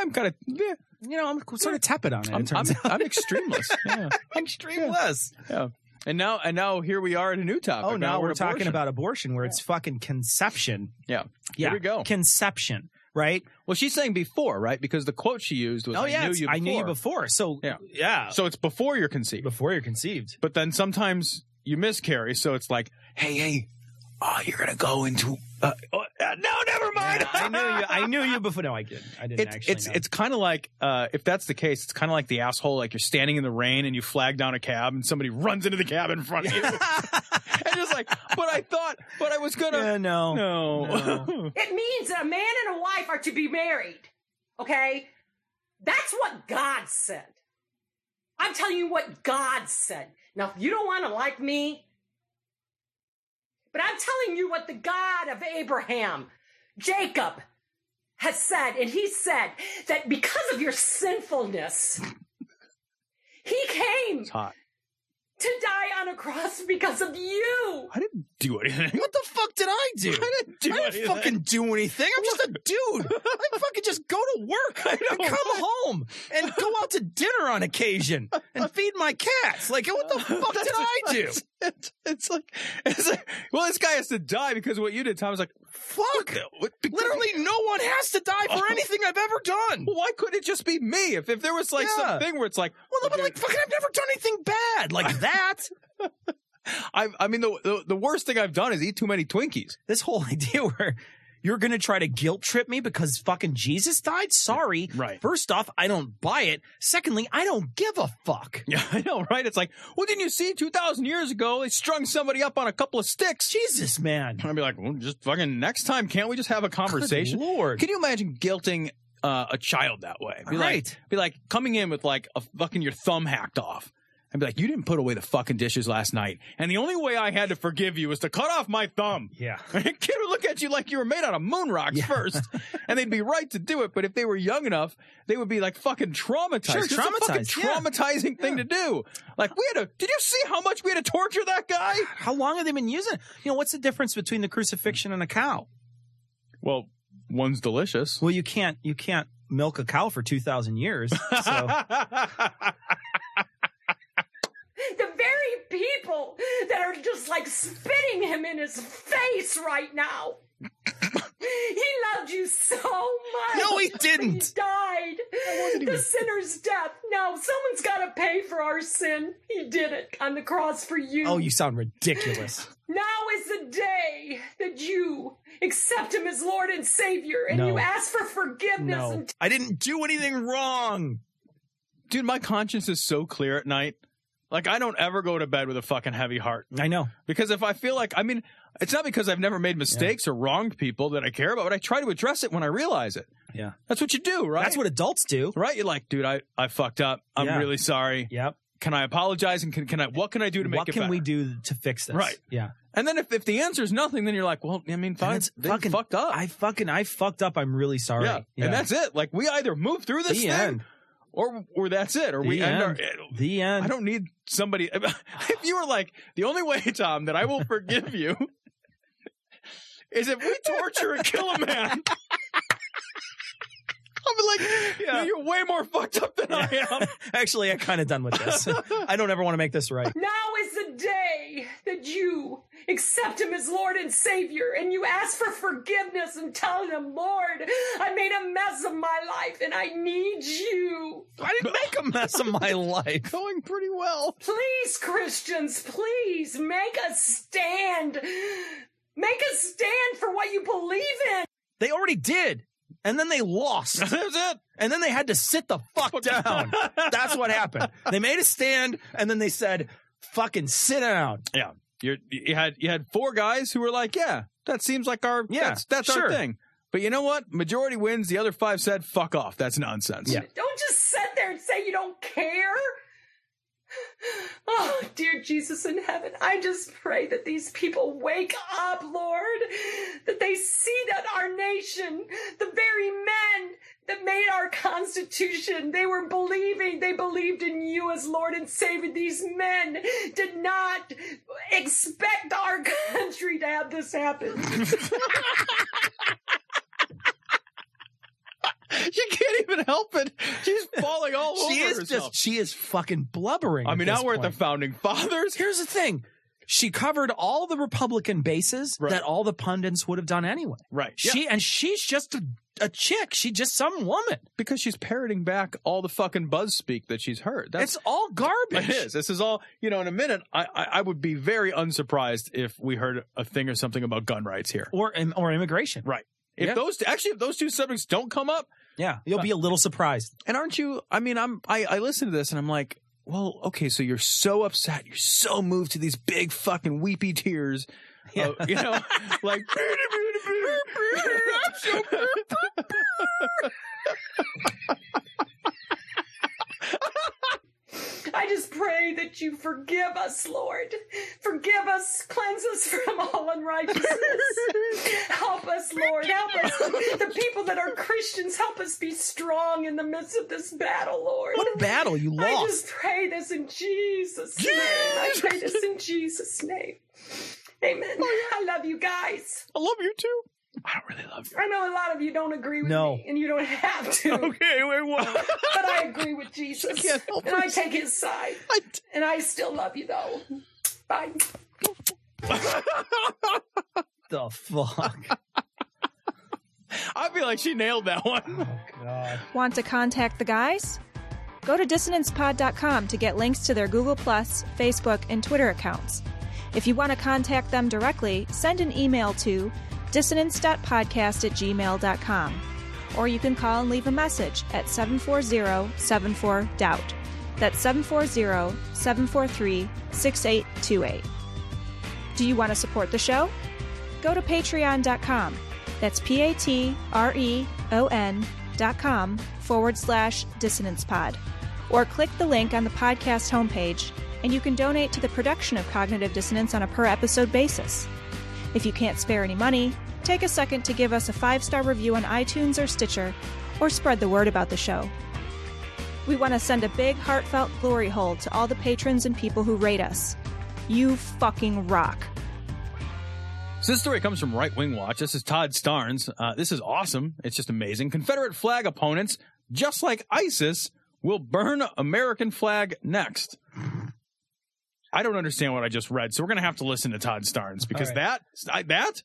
I'm kind of yeah, you know, I'm sort of tepid on it. I'm it I'm. I'm extremist. Yeah, extremist. yeah. And now and now here we are at a new topic. Oh, now we're talking about abortion, where it's fucking conception. yeah. Yeah, Here we go. Conception, right? Well, she's saying before, right? Because the quote she used was, oh "I yeah, knew you before." I knew you before. So Yeah. yeah. So it's before you're conceived. before you're conceived. But then sometimes you miscarry, so it's like, hey, hey, oh, you're gonna go into. Uh, oh, uh, no, never mind. I knew you. I knew you before. No, I didn't. I didn't It's actually. it's know. it's kind of like uh, if that's the case, it's kind of like the asshole. Like you're standing in the rain and you flag down a cab and somebody runs into the cab in front of you, and just like, but I thought, but I was gonna. Yeah, no. No. It means that a man and a wife are to be married. Okay? That's what God said. I'm telling you what God said. Now, if you don't want to like me, but I'm telling you what the God of Abraham, Jacob, has said. And he said that because of your sinfulness, he came to die on a cross because of you. I didn't do anything. What the fuck did I do? I didn't do anything. I didn't anything. fucking do anything. I'm just a dude. I fucking just go work and come home and go out to dinner on occasion and feed my cats. Like, what the fuck did I do? It's, it's like, it's like, well, this guy has to die because of what you did. Tom was like, Fuck. what, Literally, no one has to die for Oh. anything I've ever done. Well, why couldn't it just be me? If if there was like Yeah. something where it's like, Well, but like, fucking, I've never done anything bad like that. I I mean the, the the worst thing I've done is eat too many Twinkies. this whole idea where you're gonna try to guilt trip me because fucking Jesus died? Sorry. Right. First off, I don't buy it. Secondly, I don't give a fuck. Yeah, I know, right? It's like, well, didn't you see two thousand years ago they strung somebody up on a couple of sticks? Jesus, man. I'd be like, well, just fucking next time, can't we just have a conversation? Good Lord. Can you imagine guilting uh, a child that way? Be Right. Like, be like coming in with like a fucking your thumb hacked off. And be like, you didn't put away the fucking dishes last night. And the only way I had to forgive you was to cut off my thumb. Yeah. A kid would look at you like you were made out of moon rocks Yeah. first. And they'd be right to do it. But if they were young enough, they would be like fucking traumatized. Sure, It's a fucking traumatized, yeah. traumatizing thing to do. Like we had to, did you see how much we had to torture that guy? How long have they been using it? You know, what's the difference between the crucifixion and a cow? Well, one's delicious. Well, you can't you can't milk a cow for two thousand years. So The very people that are just like spitting him in his face right now. He loved you so much. No, he didn't. He died. The even- sinner's death. Now, someone's got to pay for our sin. He did it on the cross for you. Oh, you sound ridiculous. Now is the day that you accept him as Lord and Savior and No. you ask for forgiveness No, and I didn't do anything wrong. Dude, my conscience is so clear at night. Like I don't ever go to bed with a fucking heavy heart. I know. Because if I feel like, I mean, it's not because I've never made mistakes or wronged people that I care about, but I try to address it when I realize it. Yeah. That's what you do, right? That's what adults do. right? You're like, dude, I, I fucked up. I'm Yeah. really sorry. Yep. Can I apologize? And can, can I, what can I do to make What it can better? we do to fix this? Right. Yeah. And then if, if the answer is nothing, then you're like, well, I mean, fine. It's fucking fucked up. I fucking I fucked up. I'm really sorry. yeah. And that's it. Like we either move through this the thing end. Or, or that's it. Or we The end our. The end. I don't need somebody. If you were like, the only way, Tom, that I will forgive you is if we torture and kill a man. I'll be like, Yeah. you're way more fucked up than I am. Actually, I'm kind of done with this. I don't ever want to make this right. now is the day that you accept him as Lord and Savior and you ask for forgiveness and tell him, Lord, I made a mess of my life and I need you. I didn't make a mess of my life. Going pretty well. Please, Christians, please make a stand. Make a stand for what you believe in. They already did. And then they lost. That's it. And then they had to sit the fuck down. That's what happened. They made a stand and then they said, fucking sit down. Yeah. You're, you had you had four guys who were like, yeah, that seems like our Yeah, that's, that's our thing. But you know what? Majority wins. The other five said, "Fuck off." That's nonsense. Yeah. Don't just sit there and say you don't care. Oh, dear Jesus in heaven, I just pray that these people wake up, Lord, that they see that our nation, the very men that made our Constitution, they were believing, they believed in you as Lord and Savior. These men did not expect our country to have this happen. She can't even help it. She's falling all She over is herself. just, she is fucking blubbering. I mean, now we're at the founding fathers. Here's the thing. She covered all the Republican bases Right. that all the pundits would have done anyway. Right. She and she's just a, a chick. She's just some woman. because she's parroting back all the fucking buzz speak that she's heard. That's it's all garbage. It is. This is all, you know, in a minute, I, I, I would be very unsurprised if we heard a thing or something about gun rights here. Or or immigration. Right. If Yeah. those, actually, if those two subjects don't come up, Yeah, you'll be a little surprised. and aren't you, I mean, I'm, I, I listen to this and I'm like, well, okay, so you're so upset. You're so moved to these big fucking weepy tears. Yeah. You know, like, I just pray that you forgive us, Lord. Forgive us, cleanse us from all unrighteousness. help us, Lord. Help us. The people that are Christians, help us be strong in the midst of this battle, Lord. What battle you lost? I just pray this in Jesus' name. I pray this in Jesus' name. Amen. Oh, yeah. I love you guys. I love you too. I don't really love you. I know a lot of you don't agree with No. me, and you don't have to. Okay, wait, what? But I agree with Jesus. can't help and I take his side. I, And I still love you, though. Bye. the fuck? I feel like she nailed that one. Oh, God. Want to contact the guys? Go to dissonancepod.com to get links to their Google, Facebook, and Twitter accounts. If you want to contact them directly, send an email to dissonance.podcast at gmail.com. Or you can call and leave a message at 740 74 Doubt. That's 740 743 6828. Do you want to support the show? Go to patreon.com. That's P A T R E O N dot com forward slash dissonance pod. Or click the link on the podcast homepage and you can donate to the production of Cognitive Dissonance on a per episode basis. If you can't spare any money, take a second to give us a five star review on iTunes or Stitcher, or spread the word about the show. We want to send a big, heartfelt glory hole to all the patrons and people who rate us. You fucking rock. So this story comes from Right Wing Watch. This is Todd Starnes. Uh, this is awesome. It's just amazing. Confederate flag opponents, just like ISIS, will burn American flag next. I don't understand what I just read, so we're going to have to listen to Todd Starnes because All that I- that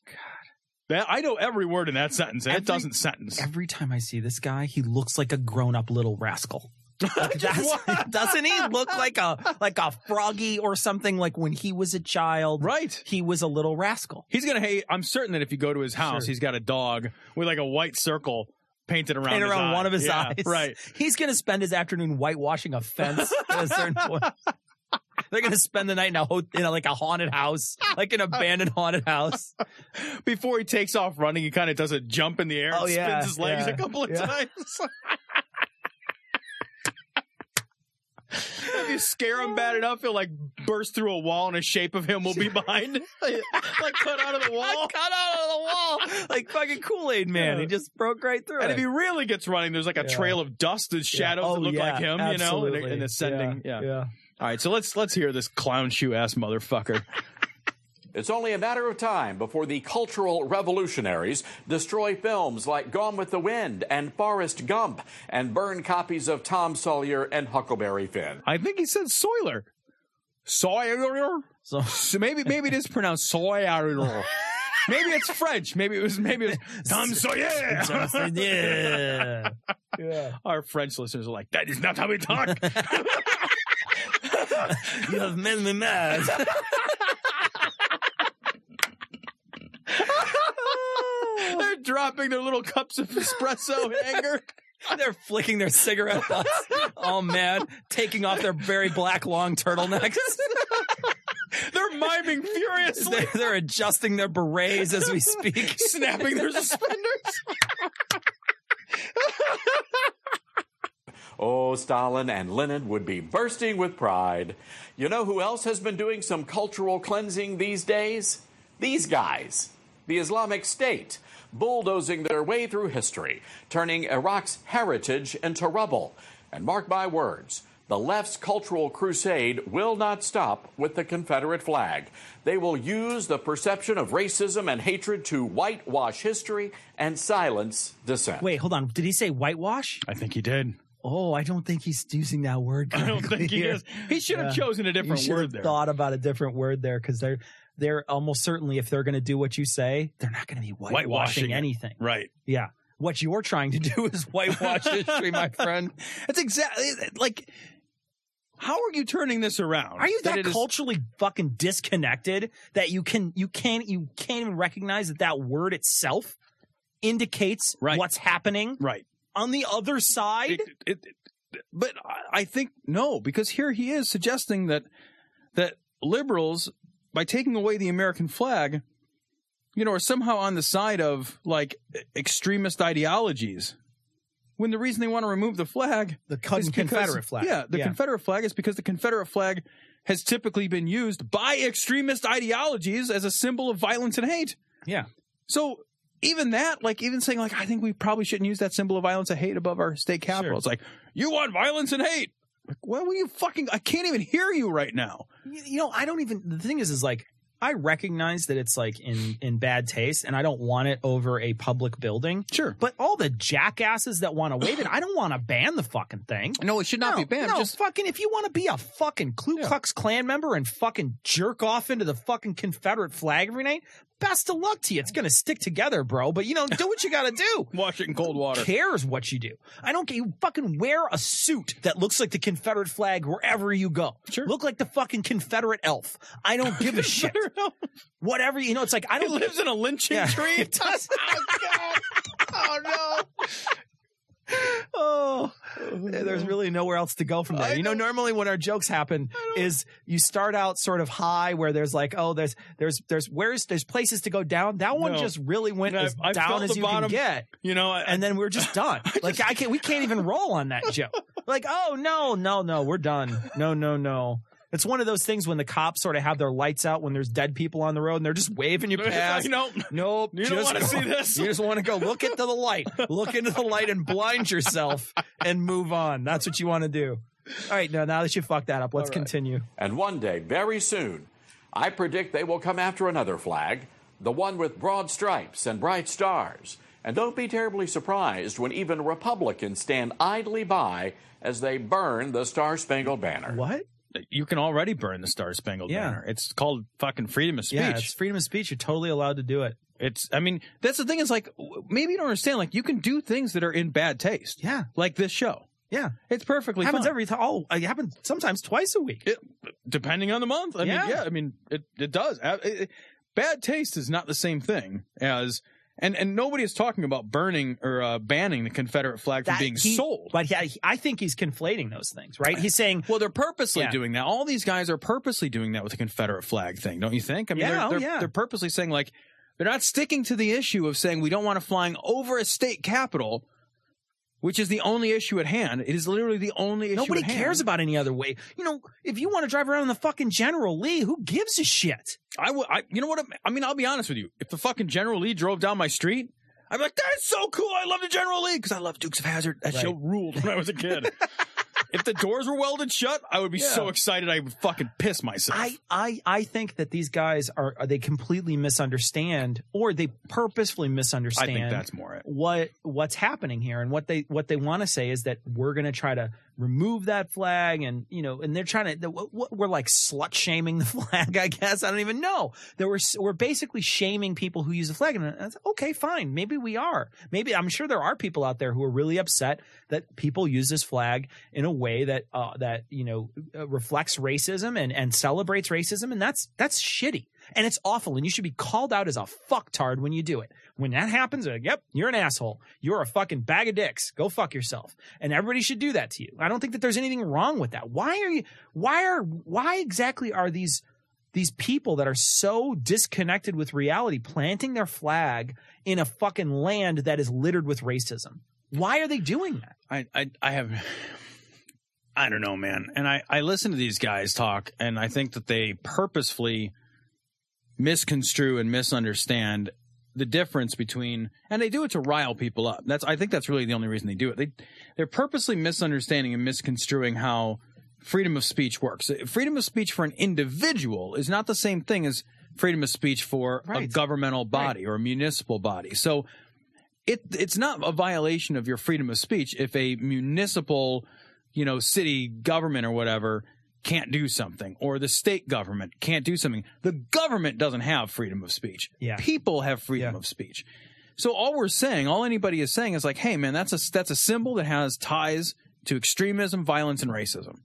That I know every word in that sentence, and it Every- doesn't sentence. Every time I see this guy, he looks like a grown-up little rascal. Like doesn't he look like a like a froggy or something? Like when he was a child, right? He was a little rascal. He's gonna hate. I'm certain that if you go to his house, Sure. he's got a dog with like a white circle painted around Paint his around eye. one of his Yeah, eyes. Right. He's going to spend his afternoon whitewashing a fence at a certain point. They're going to spend the night in a, ho- in a like a haunted house, like an abandoned haunted house. Before he takes off running, he kind of does a jump in the air Oh, and yeah, spins his legs yeah, a couple of yeah. times. if you scare him bad enough, he'll like burst through a wall and a shape of him will be behind, like cut out of the wall. Cut out of the wall, like fucking Kool Aid Man. Yeah. He just broke right through And it. if he really gets running, there's like a Yeah. trail of dust and shadows Oh, that look yeah, like him, you know, and, and ascending. Yeah, Yeah. yeah. All right, so let's let's hear this clown shoe ass motherfucker. It's only a matter of time before the cultural revolutionaries destroy films like Gone with the Wind and Forrest Gump and burn copies of Tom Sawyer and Huckleberry Finn. I think he said Soiler. Sawyer. So, so maybe maybe it is pronounced Sawyer. Maybe it's French. Maybe it was maybe it was Tom Sawyer. yeah. yeah. Our French listeners are like, that is not how we talk. You have made me mad. They're dropping their little cups of espresso in anger. They're flicking their cigarette butts, Oh man, taking off their very black long turtlenecks. They're miming furiously, They're, they're adjusting their berets as we speak. snapping their suspenders. Oh, Stalin and Lenin would be bursting with pride. You know who else has been doing some cultural cleansing these days? These guys. The Islamic State, bulldozing their way through history, turning Iraq's heritage into rubble. And mark my words, the left's cultural crusade will not stop with the Confederate flag. They will use the perception of racism and hatred to whitewash history and silence dissent. Wait, hold on. Did he say whitewash? I think he did. Oh, I don't think he's using that word. I don't think he correctly is. He should have Yeah. chosen a different word have there. thought about a different word there because they're they're almost certainly if they're going to do what you say, they're not going to be whitewashing, Whitewashing it. anything. Right. Yeah. What you're trying to do is whitewash history, my friend. That's exactly eh, eh, like. How are you turning this around? Are you that, it is- culturally fucking disconnected that you can you can't you can't even recognize that that word itself indicates Right. what's happening right? On the other side? It- it- it- but I- I think no, because here he is suggesting that that liberals, by taking away the American flag, you know, are somehow on the side of like extremist ideologies. When the reason they want to remove the flag, The con- is because- Confederate flag. yeah, the Yeah. Confederate flag is because the Confederate flag has typically been used by extremist ideologies as a symbol of violence and hate. yeah. So even that, like even saying like I think we probably shouldn't use that symbol of violence and hate above our state capital. Sure. It's like you want violence and hate. Like, well, will you fucking? I can't even hear you right now. You, you know, I don't even. The thing is, is like I recognize that it's like in in bad taste, and I don't want it over a public building. Sure, But all the jackasses that want to wave it, I don't want to ban the fucking thing. no, it should not no, be banned. No, Just fucking if you want to be a fucking Ku Yeah. Klux Klan member and fucking jerk off into the fucking Confederate flag every night, best of luck to you. It's gonna stick together, bro. But you know, do what you gotta do. wash it in cold water. Who cares what you do? I don't care. You fucking wear a suit that looks like the Confederate flag wherever you go. Sure. Look like the fucking Confederate elf. I don't give a shit. Whatever you know, it's like I don't. lives in a lynching Yeah. tree. Oh! Oh no! Oh, Oh, oh, there's really nowhere else to go from there. You know, normally when our jokes happen is you start out sort of high where there's like, oh, there's there's there's where's there's places to go down. That one No. just really went as I down felt as the you bottom. can get. You know, I, And then we're just done. like I can't we can't even roll on that joke. Like, oh no, no, no, we're done. No, no, no. It's one of those things when the cops sort of have their lights out when there's dead people on the road and they're just waving you past. you know, Nope. You don't wanna see this. You just want to go look into the light. Look into the light and blind yourself and move on. That's what you want to do. All right, now now that you fucked that up, let's continue. And one day, very soon, I predict they will come after another flag, the one with broad stripes and bright stars. And don't be terribly surprised when even Republicans stand idly by as they burn the Star Spangled Banner. What? You can already burn the Star Spangled Yeah. Banner. It's called fucking freedom of speech. Yeah, it's freedom of speech. You're totally allowed to do it. It's, I mean, that's the thing is like, maybe you don't understand. Like, you can do things that are in bad taste. Yeah. Like this show. Yeah. It's perfectly happens fine. every time. Oh, it happens sometimes twice a week. It, depending on the month. I Yeah. mean, yeah, I mean, it, it does. It- it- bad taste is not the same thing as, and, and nobody is talking about burning or uh, banning the Confederate flag from That being he- sold. But yeah, he- I think he's conflating those things, right? He's saying, Well, they're purposely Yeah. doing that. All these guys are purposely doing that with the Confederate flag thing, don't you think? I mean, Yeah, they're, oh, they're, yeah. they're purposely saying like they're not sticking to the issue of saying we don't want it flying over a state capital, which is the only issue at hand. It is literally the only issue. nobody at hand. cares about any other way. You know, if you want to drive around in the fucking General Lee, who gives a shit? I would. I, you know what? I mean, I'll be honest with you. If the fucking General Lee drove down my street, I'd be like, "That's so cool! I love the General Lee because I love Dukes of Hazzard. That Right. show ruled when I was a kid." if the doors were welded shut, I would be so excited I would fucking piss myself. I, I, I think that these guys are, they completely misunderstand or they purposefully misunderstand. I think that's more it. what what's happening here and what they what they want to say is that we're going to try to remove that flag and you know and they're trying to we're like slut shaming the flag I guess. I don't even know. That we're we're basically shaming people who use the flag. And that's okay fine. Maybe we are. Maybe I'm sure there are people out there who are really upset that people use this flag in a way that uh, that you know uh, reflects racism and and celebrates racism. And that's that's shitty and it's awful and you should be called out as a fucktard when you do it when that happens, like, yep, you're an asshole. You're a fucking bag of dicks. Go fuck yourself. And everybody should do that to you. I don't think that there's anything wrong with that. Why are you, why are, why exactly are these, these people that are so disconnected with reality planting their flag in a fucking land that is littered with racism? Why are they doing that? I, I, I have, I don't know, man. And I, I listen to these guys talk, and I think that they purposefully misconstrue and misunderstand the difference between, and they do it to rile people up. That's, I think that's really the only reason they do it. They, they're purposely misunderstanding and misconstruing how freedom of speech works. Freedom of speech for an individual is not the same thing as freedom of speech for a governmental body or a municipal body. So, it it's not a violation of your freedom of speech if a municipal, you know, city government or whatever can't do something or the state government can't do something. The government doesn't have freedom of speech. Yeah. People have freedom Yeah. of speech. So all we're saying, all anybody is saying is like, "Hey man, that's a that's a symbol that has ties to extremism, violence and racism."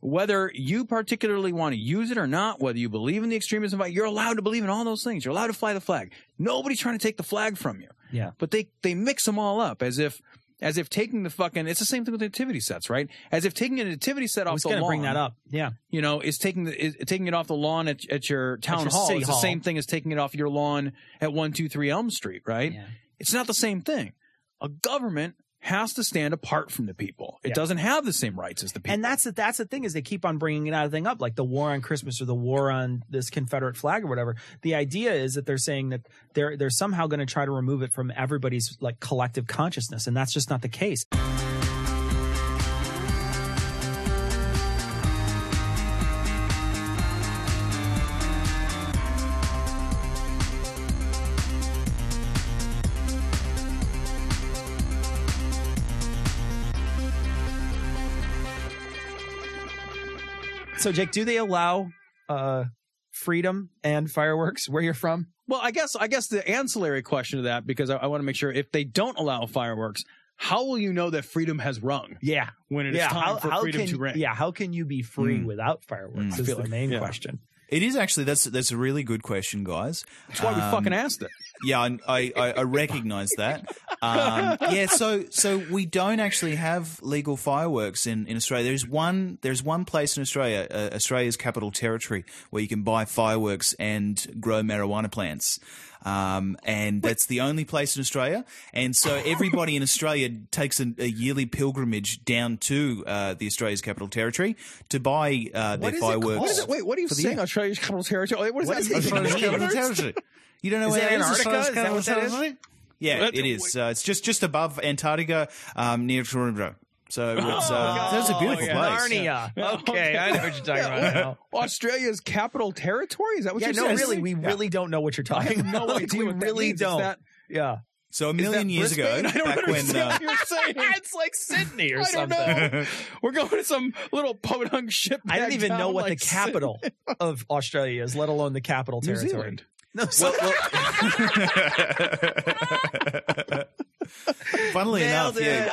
Whether you particularly want to use it or not, whether you believe in the extremism, you're allowed to believe in all those things. You're allowed to fly the flag. Nobody's trying to take the flag from you Yeah. but they they mix them all up as if as if taking the fucking it's the same thing with nativity sets right as if taking a nativity set I off was the going to lawn bring that up. Yeah. you know is taking the is taking it off the lawn at, at your town your hall it's hall. the same thing as taking it off your lawn at 123 elm street right Yeah. it's not the same thing a government has to stand apart from the people it Yeah. doesn't have the same rights as the people And that's the, that's the thing is they keep on bringing that thing up, like the war on Christmas or the war on this Confederate flag or whatever. The idea is that they're saying that they're they're somehow going to try to remove it from everybody's like collective consciousness, and that's just not the case. So, Jake, do they allow uh, freedom and fireworks where you're from? well i guess i guess the ancillary question to that because i, I want to make sure if they don't allow fireworks how will you know that freedom has rung Yeah, when it is yeah. time How, for how freedom can to ring yeah? How can you be free Mm. without fireworks? Mm. Is feel the like- main yeah. question. It is actually that's that's a really good question, guys. that's why we Um, fucking asked it Yeah, I I, I- I recognize that. Um, yeah, so so we don't actually have legal fireworks in, in Australia. There's one there's one place in Australia, uh, Australia's capital territory, where you can buy fireworks and grow marijuana plants. Um, and that's the only place in Australia. And so everybody in Australia takes a, a yearly pilgrimage down to uh, the Australia's capital territory to buy uh, their What is it fireworks. called? What is it? Wait, what are you saying? Australia's capital territory? What is does What that is it? Australia's Australia's capital capital territory. You don't know Is where that that is? Antarctica? Australia's Is that what capital that is? territory? Yeah, What? it is. Uh, it's just just above Antarctica, um, near Toronto. So it's uh, that's a beautiful yeah. place. Narnia. Yeah. Okay, I know what you're talking about now. Australia's capital territory? Is that what Yeah, you're no, saying? really, we really don't know what you're I talking have no about. idea we what that really means. Don't. that- yeah. So a million that years ago, Brisbane? I don't back when understand uh, what you're saying. it's like Sydney or I don't something. know. We're going to some little podunk ship. I don't even know what like the capital of Australia is, let alone the capital New territory. Zealand. No, so, Funnily enough, yeah,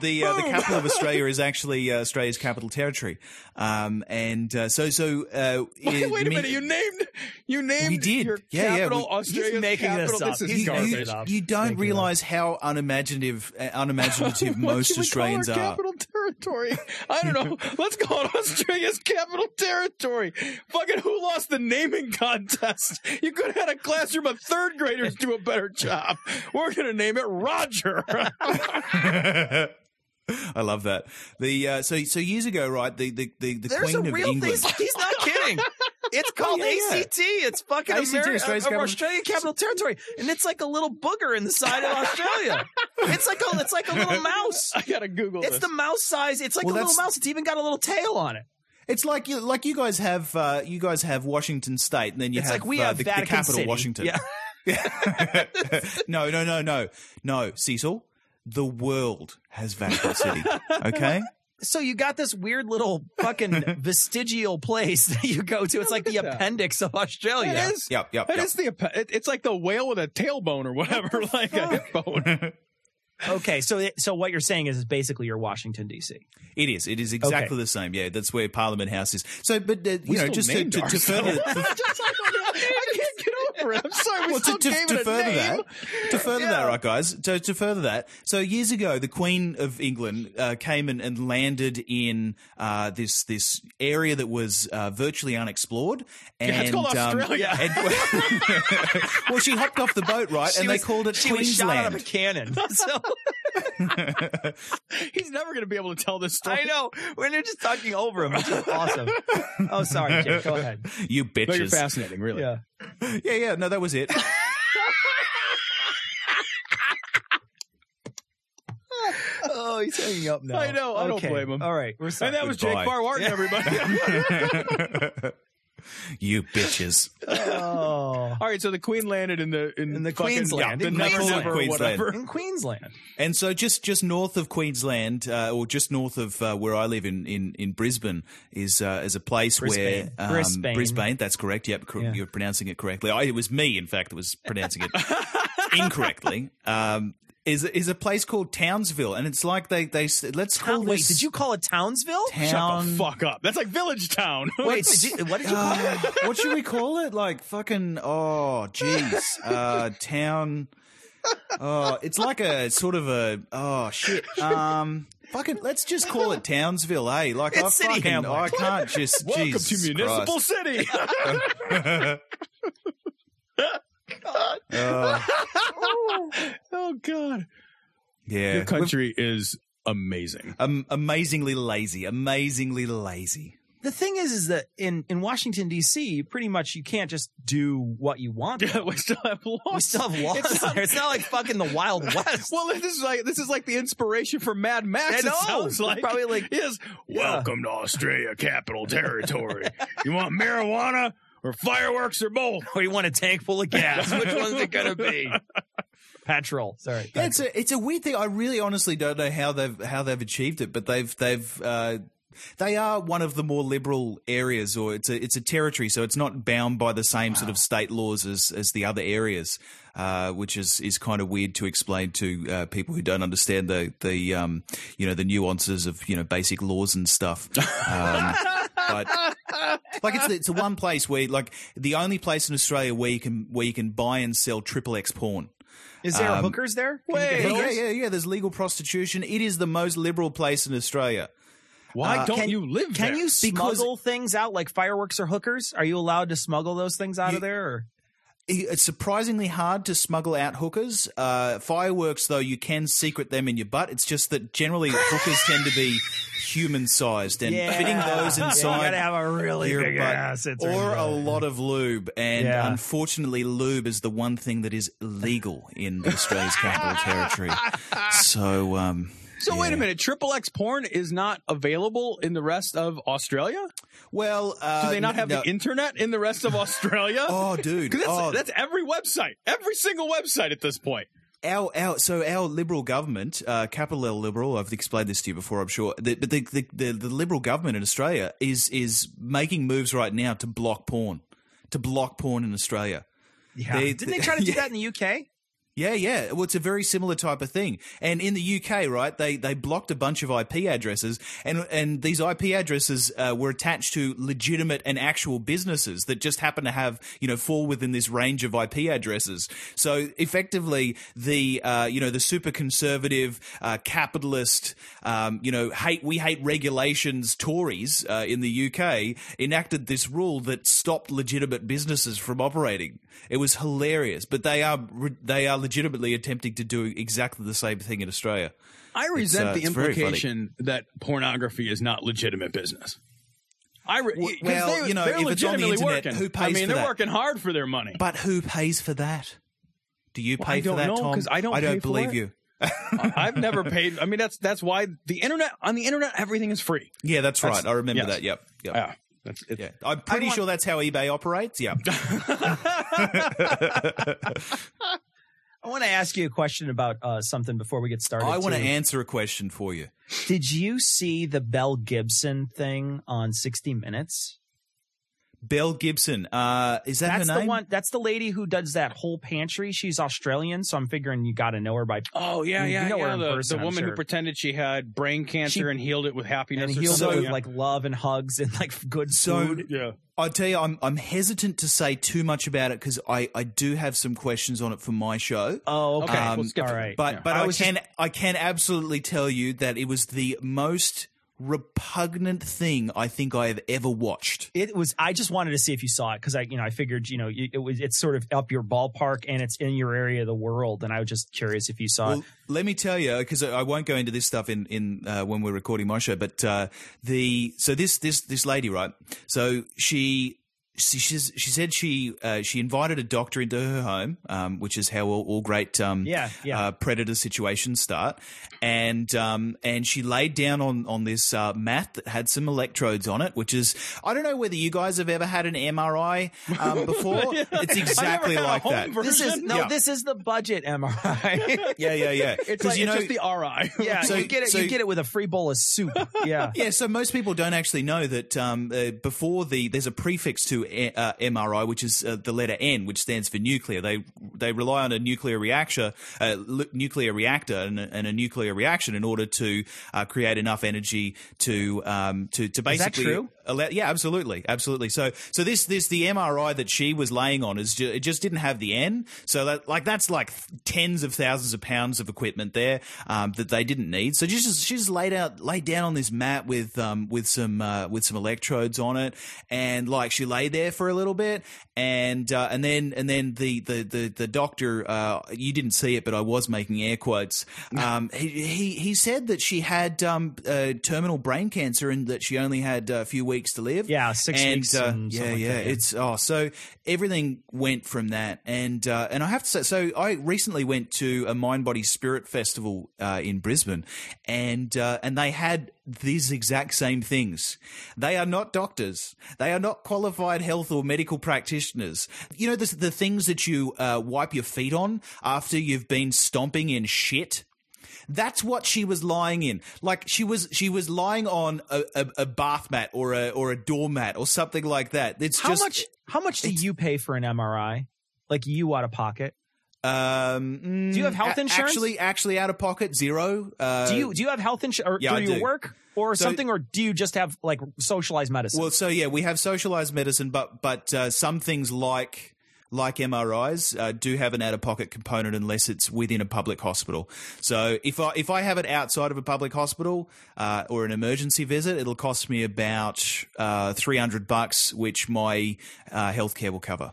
the uh, the capital of Australia is actually uh, Australia's capital territory, um, and uh, so so. Uh, Wait, it wait a minute! You named you named We did. your Yeah, yeah, we- Australia's He's making capital. this up. is He's you, garbage. you, up. you don't realize how unimaginative, uh, unimaginative most should call our Australians are. Capital territory. I don't know. Let's call it Australia's capital territory. Fucking who lost the naming contest? You could have had a classroom of third graders do a better job. We're gonna name it Roger. I love that. The uh, so so years ago, right? The the the, the there's Queen a of England. thing. He's not kidding. It's called yeah, yeah. ACT. It's fucking ACT, Ameri- Australia's uh, capital- Australian Capital Territory, and it's like a little booger in the side of Australia. it's like a it's like a little mouse. I gotta Google It's this. the mouse size. It's like Well, a little mouse. It's even got a little tail on it. It's like you like you guys have uh, you guys have Washington State, and then you It's have, like we uh, have the, the capital City. Washington. Yeah. no, no, no, no, no, Cecil. The world has Vatican City. Okay. So you got this weird little fucking vestigial place that you go to. It's like the at that. appendix of Australia. It is. Yep, yep, It yep. is the. appe- It's like the whale with a tailbone or whatever, like a hip bone. Okay, so it, so what you're saying is, is basically you're Washington D.C. It is. It is exactly Okay. the same. Yeah, that's where Parliament House is. So, but uh, you We know, just to, to, to ours. further, I can't get over it. I'm sorry. We well, still to, to, gave to it a further name. that, to further that, right, guys. To, to further that, so years ago, the Queen of England uh, came and, and landed in uh, this this area that was uh, virtually unexplored. And, Yeah, it's called um, Australia. and- well, she hopped off the boat, right, She and was- they called it she was shot out of a Queensland. cannon. So He's never going to be able to tell this story. I know when they're just talking over him, which is awesome. Oh, sorry, Jake. Go ahead. you But you're bitches. fascinating, really. Yeah. Yeah, yeah. No, that was it. Oh, he's hanging up now. I know. I don't blame him. All right, we're sorry. And that was Jake Goodbye. Farr-Wharton, everybody. you bitches. Oh. All right, so the Queen landed in the in, In the fucking, Queensland. yeah, In the never Queensland. never Queensland. whatever. in Queensland. And so just just north of Queensland, uh, or just north of uh, where I live in in, in Brisbane, is uh, is a place Brisbane. where um, Brisbane. Brisbane. That's correct. Yep, cor- Yeah. you're pronouncing it correctly. I, it was me, in fact, that was pronouncing it incorrectly. Um, is is a place called Townsville, and it's like they they s- let's call Town, wait, this did you call it Townsville? town. Shut the fuck up. That's like Village Town. Wait, did you, what did you call it? Uh, what should we call it? Like fucking oh jeez, uh, town. Oh, it's like a sort of a oh shit. Um, fucking let's just call it Townsville, eh? Like I It's City fucking Hamlet. I can't just Welcome Jesus to Municipal Christ. City. Uh, oh God, yeah, your country is amazing. Um, amazingly lazy, amazingly lazy. The thing is, is that in, in Washington D.C., pretty much you can't just do what you want. Yeah, we still have laws. We still have laws It's not- there. It's not like fucking the Wild West. Well, this is like this is like the inspiration for Mad Max. I It know. sounds It's like probably like- yes. Welcome to Australia Capital Territory. you want marijuana or fireworks or both? or you want a tank full of gas. Which one's it going to be? Petrol. Sorry. Yeah, it's a it's a weird thing. I really honestly don't know how they've how they've achieved it, but they've they've uh, they are one of the more liberal areas, or it's a it's a territory, so it's not bound by the same sort of state laws as as the other areas, uh, which is is kind of weird to explain to uh, people who don't understand the the um, you know the nuances of you know basic laws and stuff. Um, but like it's the, it's the one place where like the only place in Australia where you can where you can buy and sell triple X porn. Is there Um, hookers there? Wait. hookers? yeah, yeah, yeah. There's legal prostitution. It is the most liberal place in Australia. Why Uh, don't can- you live Can there? Can you Because- smuggle things out like fireworks or hookers? Are you allowed to smuggle those things out You- of there? Or? It's surprisingly hard to smuggle out hookers. Uh, fireworks, though, you can secret them in your butt. It's just that generally hookers tend to be human sized, and fitting those Yeah, inside. you gotta have a really your big butt, ass. It's or a lot of lube, and Yeah. unfortunately, lube is the one thing that is illegal in Australia's capital territory. So, um, So wait a minute. Triple X porn is not available in the rest of Australia. well, uh, Do they not have no- the internet in the rest of Australia? Oh, dude, that's, Oh, that's every website, every single website at this point. our our so our liberal government, uh, capital L liberal. I've explained this to you before, I'm sure. The, but the, the the the liberal government in Australia is is making moves right now to block porn, to block porn in Australia. Yeah. They- Didn't they try to do yeah. that in the UK? Yeah, yeah. Well, it's a very similar type of thing. And in the UK, right, they they blocked a bunch of IP addresses, and and these IP addresses uh, were attached to legitimate and actual businesses that just happen to have you know fall within this range of IP addresses. So effectively, the uh, you know the super conservative, uh, capitalist, um, you know hate we hate regulations Tories uh, in the UK enacted this rule that stopped legitimate businesses from operating. It was hilarious, but they are they are legitimately attempting to do exactly the same thing in Australia. I resent uh, the it's very funny. implication that pornography is not legitimate business. I re- well, they, you know, they're if it's on the legitimately internet, working. who I mean, they're that? working hard for their money. But who pays for that? Do you pay I for that, know, Tom? I don't I don't believe you. I've never paid. I mean, that's that's why the internet on the internet everything is free. Yeah, that's, That's- right. I remember yes. that. Yep. Yep. Yeah, that's Yeah. I'm pretty want- sure that's how eBay operates. Yeah. I want to ask you a question about uh, something before we get started. I want to answer a question for you. Did you see the Belle Gibson thing on 60 Minutes? Belle Gibson. Uh, is that That's her the name? one. That's the lady who does that whole pantry. She's Australian, so I'm figuring you got to know her by. Oh yeah, You yeah, know yeah. in The, person, the I'm woman who pretended she had brain cancer She- and healed it with happiness. And healed something. it with yeah. like love and hugs and like good So- food. yeah. I tell you, I'm I'm hesitant to say too much about it because I, I do have some questions on it for my show. Oh, okay. Okay, we'll skip it. But Yeah. but I I, was can I can absolutely tell you that it was the most repugnant thing I think I have ever watched. It was. I just wanted to see if you saw it because I, you know, I figured, you know, it was. It's sort of up your ballpark and it's in your area of the world, and I was just curious if you saw Well, it. let me tell you, because I won't go into this stuff in in uh, when we're recording my show. But uh, the so this this this lady, right? So she. She, she's, she said she uh, she invited a doctor into her home, um, which is how all, all great um, Yeah, yeah. Uh, predator situations start, and um, and she laid down on on this uh, mat that had some electrodes on it, which is I don't know whether you guys have ever had an MRI um, before. It's exactly like that. version. This is no. Yeah. This is the budget MRI. Yeah, yeah, yeah. It's 'Cause like you know, it's just the RI. yeah, So- you get it. so- you get it with a free bowl of soup. Yeah. Yeah, so most people don't actually know that um, uh, before the there's a prefix to MRI, which is uh, the letter N, which stands for nuclear. They they rely on a nuclear reactor, uh, nuclear reactor, and a, and a nuclear reaction in order to uh, create enough energy to um, to to that basically. true? allow- yeah, absolutely, absolutely. So so this this the MRI that she was laying on is ju- it just didn't have the N. So that like that's like tens of thousands of pounds of equipment there um, that they didn't need. So just she just laid out laid down on this mat with um with some uh, with some electrodes on it, and like she lay there for a little bit, and uh, and then and then the the the, the doctor uh, you didn't see it, but I was making air quotes. Um, he, he he said that she had um uh, terminal brain cancer and that she only had a few weeks to live. Yeah, six and, weeks Uh, and yeah, something like yeah. yeah. It's oh, so everything went from that, and uh, and I have to say, so I recently went to a Mind Body Spirit festival uh, in Brisbane, and uh, and they had these exact same things. They are not doctors. They are not qualified health or medical practitioners. You know the the things that you uh, wipe your feet on after you've been stomping in shit. That's what she was lying in. Like she was, she was lying on a, a, a bath mat or a or a doormat or something like that. It's How just much? How much do you pay for an MRI? Like you out of pocket? Um, Do you have health a- insurance? Actually, actually, out of pocket zero. Uh, do you do you have health insurance yeah, through I your do. work or So- something, or do you just have like socialized medicine? Well, so yeah, we have socialized medicine, but but uh, some things like like MRIs uh, do have an out of pocket component unless it's within a public hospital. So if I if I have it outside of a public hospital uh, or an emergency visit, it'll cost me about uh, three hundred bucks, which my uh, healthcare will cover.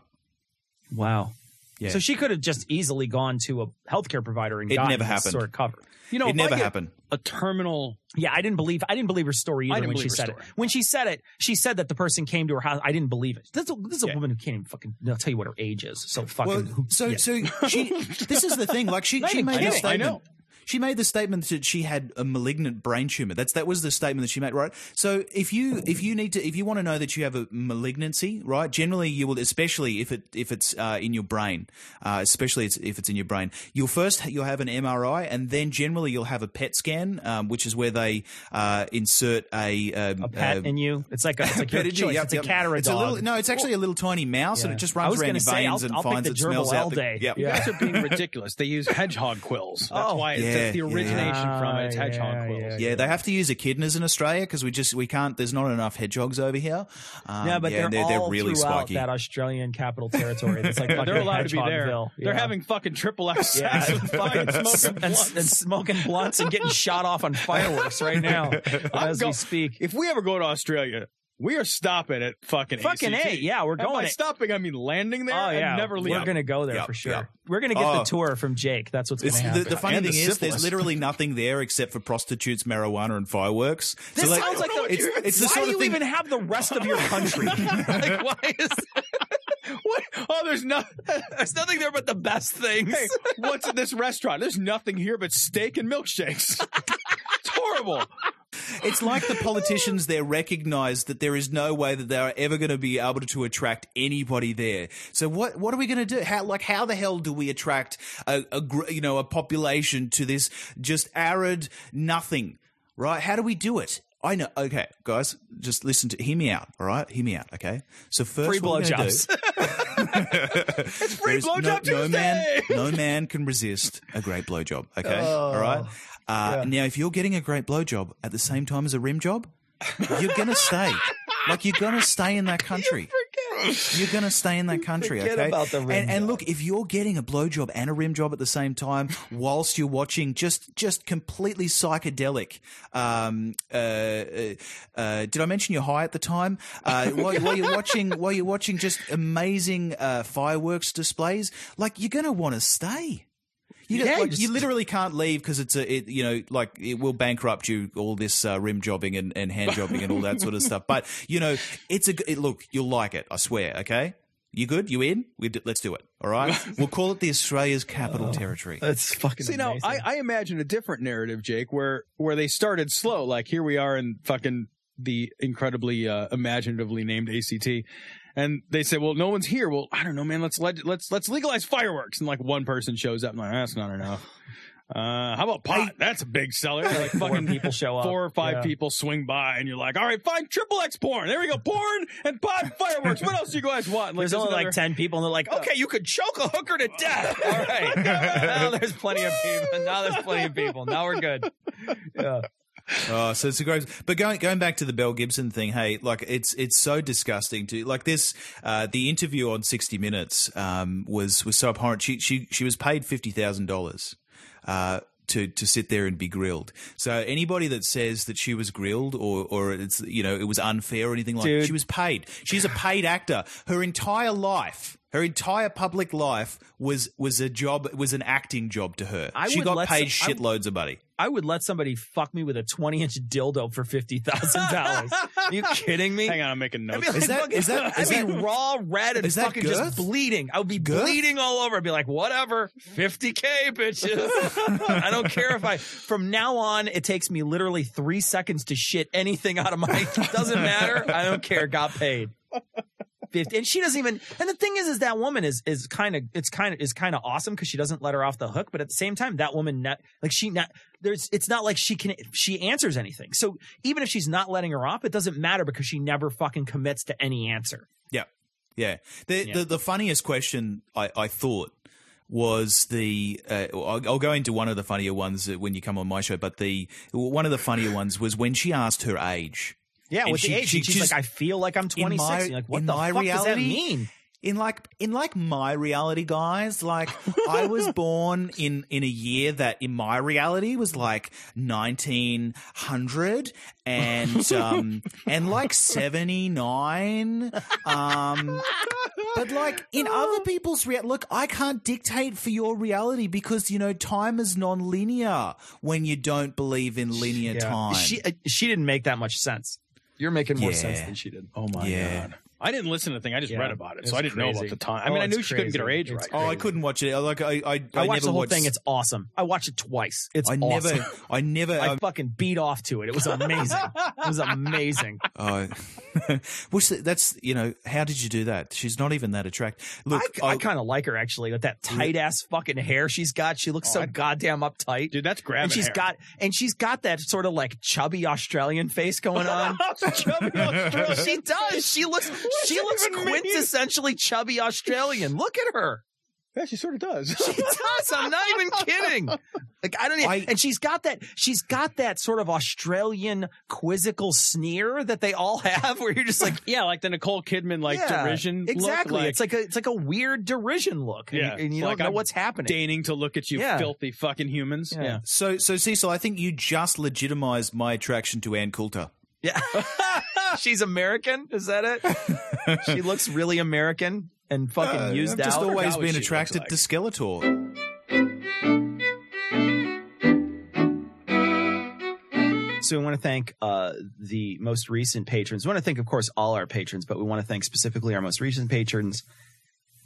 wow. Yeah. So she could have just easily gone to a healthcare provider and It gotten never happened. sort of cover. You know, it never happened. A terminal. Yeah, I didn't believe I didn't believe her story either when she said it. When she said it, she said that the person came to her house. I didn't believe it. This is a, this is a Yeah. woman who can't even fucking. I'll tell you what her age is. So fucking. Well, so yeah. so she. This is the thing. Like she, she made kidding. a I statement. know. She made the statement that she had a malignant brain tumor. That's that was the statement that she made, right? So if you if you need to if you want to know that you have a malignancy, right? Generally, you will, especially if it if it's uh, in your brain, uh, especially if it's in your brain, you'll first you'll have an MRI, and then generally you'll have a PET scan, um, which is where they uh, insert a um, A pet uh, in you. It's like a, it's like your choice. yep, it's a yep. cat or a It's dog. little, no, it's actually a little tiny mouse, and it just I runs was around gonna your say, veins I'll- and I'll finds the it smells gerbil out. all the- day. Yep. You guys are being ridiculous. They use hedgehog quills. That's Oh. why it's, Yeah, that's the yeah. origination from it. It's Ah, hedgehog yeah, quills. yeah, Yeah, they have to use echidnas in Australia because we just we can't. There's not enough hedgehogs over here. Um, yeah, but they're, they're, all they're really throughout spiky. that Australian capital territory. It's like they're allowed to be there. Hedgehogville. They're having fucking triple X sex Yeah. and smoking and, blunts. and smoking blunts and getting shot off on fireworks right now as go- we speak. If we ever go to Australia, we are stopping at fucking Fucking ACT. A, yeah, we're And going by it. stopping, I mean landing there Oh yeah, and never leaving. we're gonna go there Yep, for sure. yep. We're gonna get Oh. the tour from Jake. That's what's gonna It's, happen. the, the funny And thing the is, syphilis. there's literally nothing there except for prostitutes, marijuana, and fireworks. this So, like, sounds like the, it's, it's the why sort do of you thing. even have the rest of your country? like, why is What? Oh, there's no. there's nothing there but the best things? Hey, what's at this restaurant? There's nothing here but steak and milkshakes. it's horrible. It's like the politicians there recognize that there is no way that they are ever going to be able to attract anybody there. So what what are we going to do? How like how the hell do we attract a, a you know a population to this just arid nothing? Right? How do we do it? I know. Okay, guys, just listen to hear me out. All right, hear me out. Okay. So first, Free blowjobs. do- It's free blowjob no, no man, no man can resist a great blowjob. Okay, all right. Uh, Now, if you're getting a great blowjob at the same time as a rim job, you're gonna stay. Like you're gonna stay in that country. You're gonna stay in that country. forget okay. about the rim and, and look, if you're getting a blowjob and a rim job at the same time, whilst you're watching just just completely psychedelic. Um, uh, uh, uh, did I mention you're high at the time? Uh, while, while you're watching, while you're watching just amazing uh, fireworks displays, like you're gonna want to stay. You, Yeah, like, just- you literally can't leave because it's a, it, you know, like it will bankrupt you. All this uh, rim jobbing and, and hand jobbing and all that sort of stuff. But you know, it's a g- it, look. You'll like it. I swear. Okay, you good? You in? We d- let's do it. All right. we'll call it the Australia's Capital Territory. That's fucking. See now, I, I imagine a different narrative, Jake, where where they started slow. Like here we are in fucking the incredibly uh, imaginatively named ACT, and they say, "Well, no one's here." Well, I don't know, man. Let's let let's let's legalize fireworks, and like one person shows up, and like that's not enough. Uh, how about pot? That's a big seller. Like Four fucking people show up. Four or five Yeah. people swing by, and you're like, "All right, fine, triple X porn. There we go, porn and pot, fireworks. What else do you guys want?" Like, There's only another- like ten people, and they're like, "Okay, you could choke a hooker to death." All right, now there's plenty of people. Now there's plenty of people. Now we're good. Yeah. Oh, so it's a great. But going going back to the Belle Gibson thing, hey, like it's it's so disgusting to like this. Uh, the interview on sixty Minutes um, was was so abhorrent. She she she was paid fifty thousand dollars. Uh, to, to sit there and be grilled. So anybody that says that she was grilled or or it's you know it was unfair or anything like Dude. that, she was paid. She's a paid actor. Her entire life, her entire public life was was a job was an acting job to her. I she would got let paid some- I- shitloads of money. I would let somebody fuck me with a 20 inch dildo for fifty thousand dollars. Are you kidding me? Hang on, I'm making notes. like, Is that- is that- is I'd be that- raw, red, and is that fucking girth? just bleeding. I would be Girth? bleeding all over. I'd be like, whatever, 50K, bitches. I don't care if I, from now on, it takes me literally three seconds to shit anything out of my, doesn't matter. I don't care. Got paid. 50. And she doesn't even, and the thing is, is that woman is, is kind of, it's kind of, is kind of awesome because she doesn't let her off the hook. But at the same time, that woman, not, like she, not, there's, it's not like she can, she answers anything. So even if she's not letting her off, it doesn't matter because she never fucking commits to any answer. Yeah, yeah. The Yeah. the, the funniest question I, I thought was the uh, I'll, I'll go into one of the funnier ones when you come on my show, but the one of the funnier ones was when she asked her age. Yeah, And with she- the age, she she's just- like, I feel like I'm 26. my- like, what in the my fuck does that reality, mean? In like in like my reality, guys, like I was born in in a year that in my reality was like nineteen hundred and um and like seventy nine. Um but like in other people's reality look, I can't dictate for your reality because you know time is non-linear when you don't believe in linear time. She uh, she didn't make that much sense. You're making more Yeah. sense than she did. Oh my Yeah. god. I didn't listen to the thing. I just Yeah, read about it, it's so I didn't know about the time. I Oh, mean, I it's knew she couldn't get her age It's right. Oh, I couldn't watch it. Like I, I, I, I, watched never the whole watched- thing. It's awesome. I watched it twice. It's I awesome. never, I never. I um, fucking beat off to it. It was amazing. it was amazing. Oh, well, see, that's you know, how did you do that? She's not even that attractive. Look, I, I kind of like her actually with that tight ass fucking hair she's got. She looks so goddamn uptight. Dude, that's grabbing and she's hair. got and she's got that sort of like chubby Australian face going on. Chubby Australian she does. She looks she looks even mean? quintessentially chubby Australian. Look at her. Yeah, she sort of does. She does. I'm not even kidding. Like I don't even, I- and she's got that she's got that sort of Australian quizzical sneer that they all have where you're just like yeah, like the Nicole Kidman like Yeah, derision. look, Exactly. like it's like a it's like a weird derision look. and- Yeah, And, you like don't know I'm what's happening. deigning to look at you, Yeah. filthy fucking humans. Yeah. Yeah. so, so Cecil, I think you just legitimized my attraction to Ann Coulter. Yeah. She's American. Is that it? she looks really American and fucking Uh, used I've just out. always Forgot what been attracted looks to Skeletor. So we want to thank uh, the most recent patrons. We want to thank, of course, all our patrons, but we want to thank specifically our most recent patrons,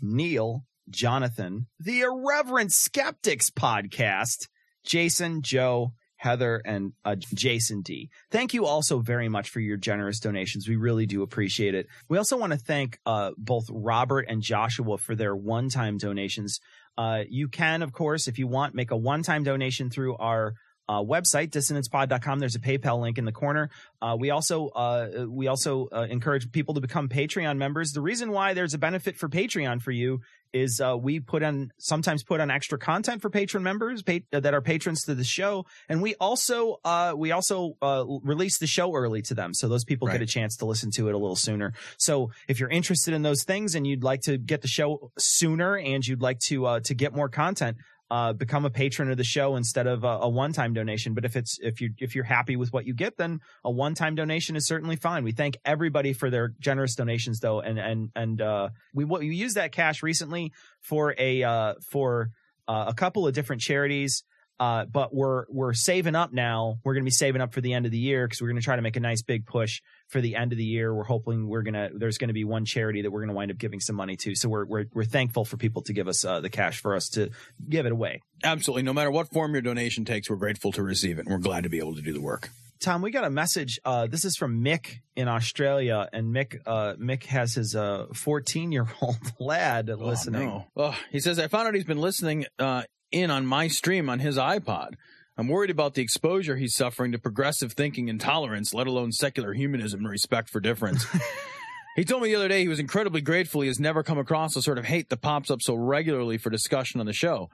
Neil, Jonathan, the Irreverent Skeptics podcast, Jason, Joe, Heather, and uh, Jason D. Thank you also very much for your generous donations. We really do appreciate it. We also want to thank uh, both Robert and Joshua for their one-time donations. Uh, you can, of course, if you want, make a one-time donation through our uh, website dissonancepod.com there's a paypal link in the corner uh, we also uh, we also uh, encourage people to become patreon members the reason why there's a benefit for patreon for you is uh, we put on sometimes put on extra content for patron members that are patrons to the show. And we also uh, we also uh, release the show early to them so those people get a chance to listen to it a little sooner. So if you're interested in those things and you'd like to get the show sooner and you'd like to uh, to get more content uh, become a patron of the show instead of a, a one-time donation. But if it's if you if you're happy with what you get, then a one-time donation is certainly fine. We thank everybody for their generous donations, though, and and and uh, we we used that cash recently for a uh, for uh, a couple of different charities. Uh, but we're we're saving up now. We're going to be saving up for the end of the year because we're going to try to make a nice big push for the end of the year. We're hoping we're gonna there's going to be one charity that we're going to wind up giving some money to. So we're we're we're thankful for people to give us uh, the cash for us to give it away. Absolutely. No matter what form your donation takes, we're grateful to receive it. and We're glad to be able to do the work. Tom, we got a message. Uh, this is from Mick in Australia, and Mick uh, Mick has his 14 year old lad listening. Oh, no. Ugh. he says, I found out he's been listening uh, in on my stream on his iPod. I'm worried about the exposure he's suffering to progressive thinking and tolerance, let alone secular humanism and respect for difference. he told me the other day he was incredibly grateful he has never come across the sort of hate that pops up so regularly for discussion on the show.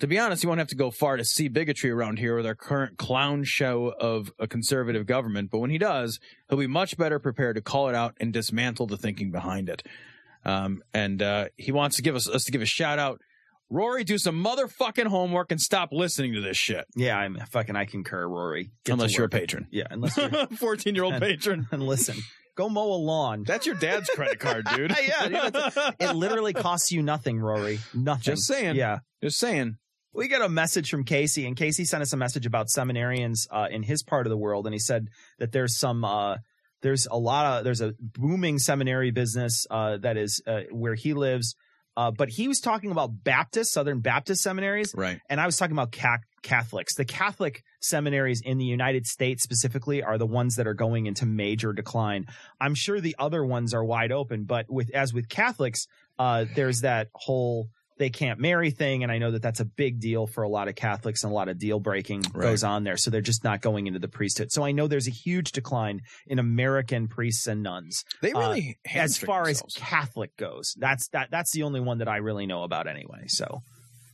To be honest, you won't have to go far to see bigotry around here with our current clown show of a conservative government, but when he does, he'll be much better prepared to call it out and dismantle the thinking behind it. Um, and uh, he wants to give us, us to give a shout out. Rory, do some motherfucking homework and stop listening to this shit. Yeah, I'm fucking. I concur, Rory. Get unless you're a patron. Yeah, unless you're 14 year old patron. and listen, go mow a lawn. That's your dad's credit card, dude. yeah, dude, that's- it literally costs you nothing, Rory. Nothing. Just saying. Yeah. Just saying. We got a message from Casey, and Casey sent us a message about seminarians uh, in his part of the world, and he said that there's some, uh, there's a lot of, there's a booming seminary business uh, that is uh, where he lives, uh, but he was talking about Baptist, Southern Baptist seminaries, Right. and I was talking about ca- Catholics. The Catholic seminaries in the United States specifically are the ones that are going into major decline. I'm sure the other ones are wide open, but with as with Catholics, uh, there's that whole they can't marry thing, and I know that that's a big deal for a lot of Catholics, and a lot of deal breaking Right. goes on there. So they're just not going into the priesthood. So I know there's a huge decline in American priests and nuns. They Uh, really as far themselves. as Catholic goes, that's that that's the only one that I really know about anyway. So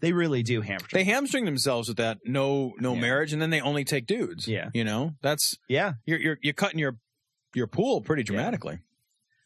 they really do hamstring. they hamstring themselves with that no no Yeah. marriage and then they only take dudes. Yeah. You know? That's yeah, you're you're you're cutting your your pool pretty dramatically.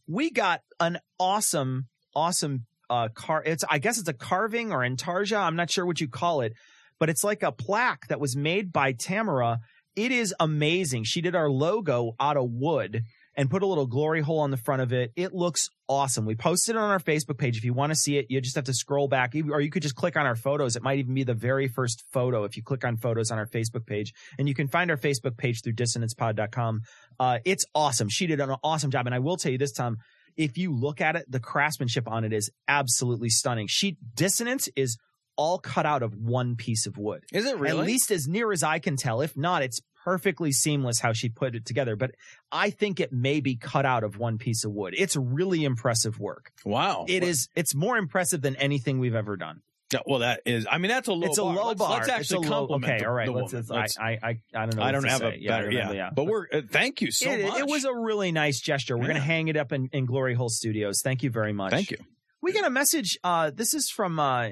we got an awesome, awesome uh car. It's I guess it's a carving or intarsia. I'm not sure what you call it, but it's like a plaque that was made by Tamara. It is amazing. She did our logo out of wood and put a little glory hole on the front of it. It looks awesome. We posted it on our Facebook page. If you want to see it, you just have to scroll back, or you could just click on our photos. It might even be the very first photo if you click on photos on our Facebook page. And you can find our Facebook page through dissonancepod.com. Uh, it's awesome. She did an awesome job. And I will tell you this time, if you look at it, the craftsmanship on it is absolutely stunning. She dissonance is all cut out of one piece of wood. Is it really? At least as near as I can tell. If not, it's perfectly seamless how she put it together. But I think it may be cut out of one piece of wood. It's really impressive work. Wow. It is. It's more impressive than anything we've ever done. Yeah, well, that is. I mean, that's a low. it's a bar. low let's, bar. Let's actually a low- compliment. Okay, the- all right. Let's, woman. let's- I, I, I, don't know. I don't have say. a Yeah, better. don't Yeah, but we're. Uh, thank you so it, much. it was a really nice gesture. We're going to hang it up in, in Glory Hole Studios. Thank you very much. Thank you. We got a message. Uh, this is from uh,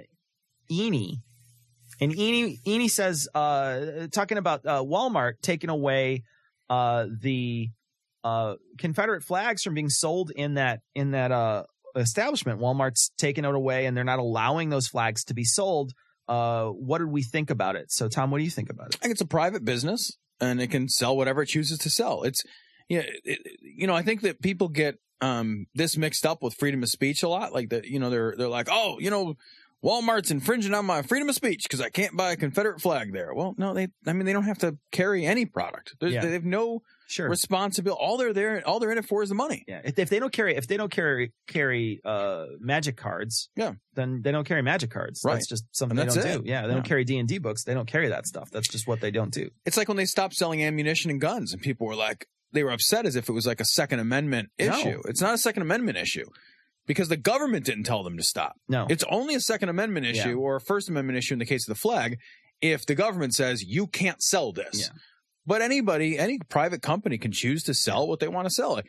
Eni. And Eni, Eni says, uh, talking about uh, Walmart taking away uh, the uh, Confederate flags from being sold in that in that uh, establishment. Walmart's taken it away, and they're not allowing those flags to be sold. Uh, what did we think about it? So, Tom, what do you think about it? I think it's a private business and it can sell whatever it chooses to sell. It's, yeah, it, you know, I think that people get um, this mixed up with freedom of speech a lot. Like that, you know, they're they're like, oh, you know, Walmart's infringing on my freedom of speech because I can't buy a Confederate flag there. Well, no, they, I mean, they don't have to carry any product. Yeah. They have no Sure. responsibility. All they're there, all they're in it for is the money. Yeah, if, if they don't carry if they don't carry carry uh magic cards, Yeah. then they don't carry magic cards. Right. That's just something And they don't it. do. Yeah, they Yeah. don't carry D and D books. They don't carry that stuff. That's just what they don't do. It's like when they stopped selling ammunition and guns, and people were like, they were upset as if it was like a Second Amendment issue. No. issue. It's not a Second Amendment issue because the government didn't tell them to stop. No, It's only a Second Amendment issue Yeah. or a First Amendment issue in the case of the flag if the government says you can't sell this. Yeah. But anybody, any private company can choose to sell what they want to sell.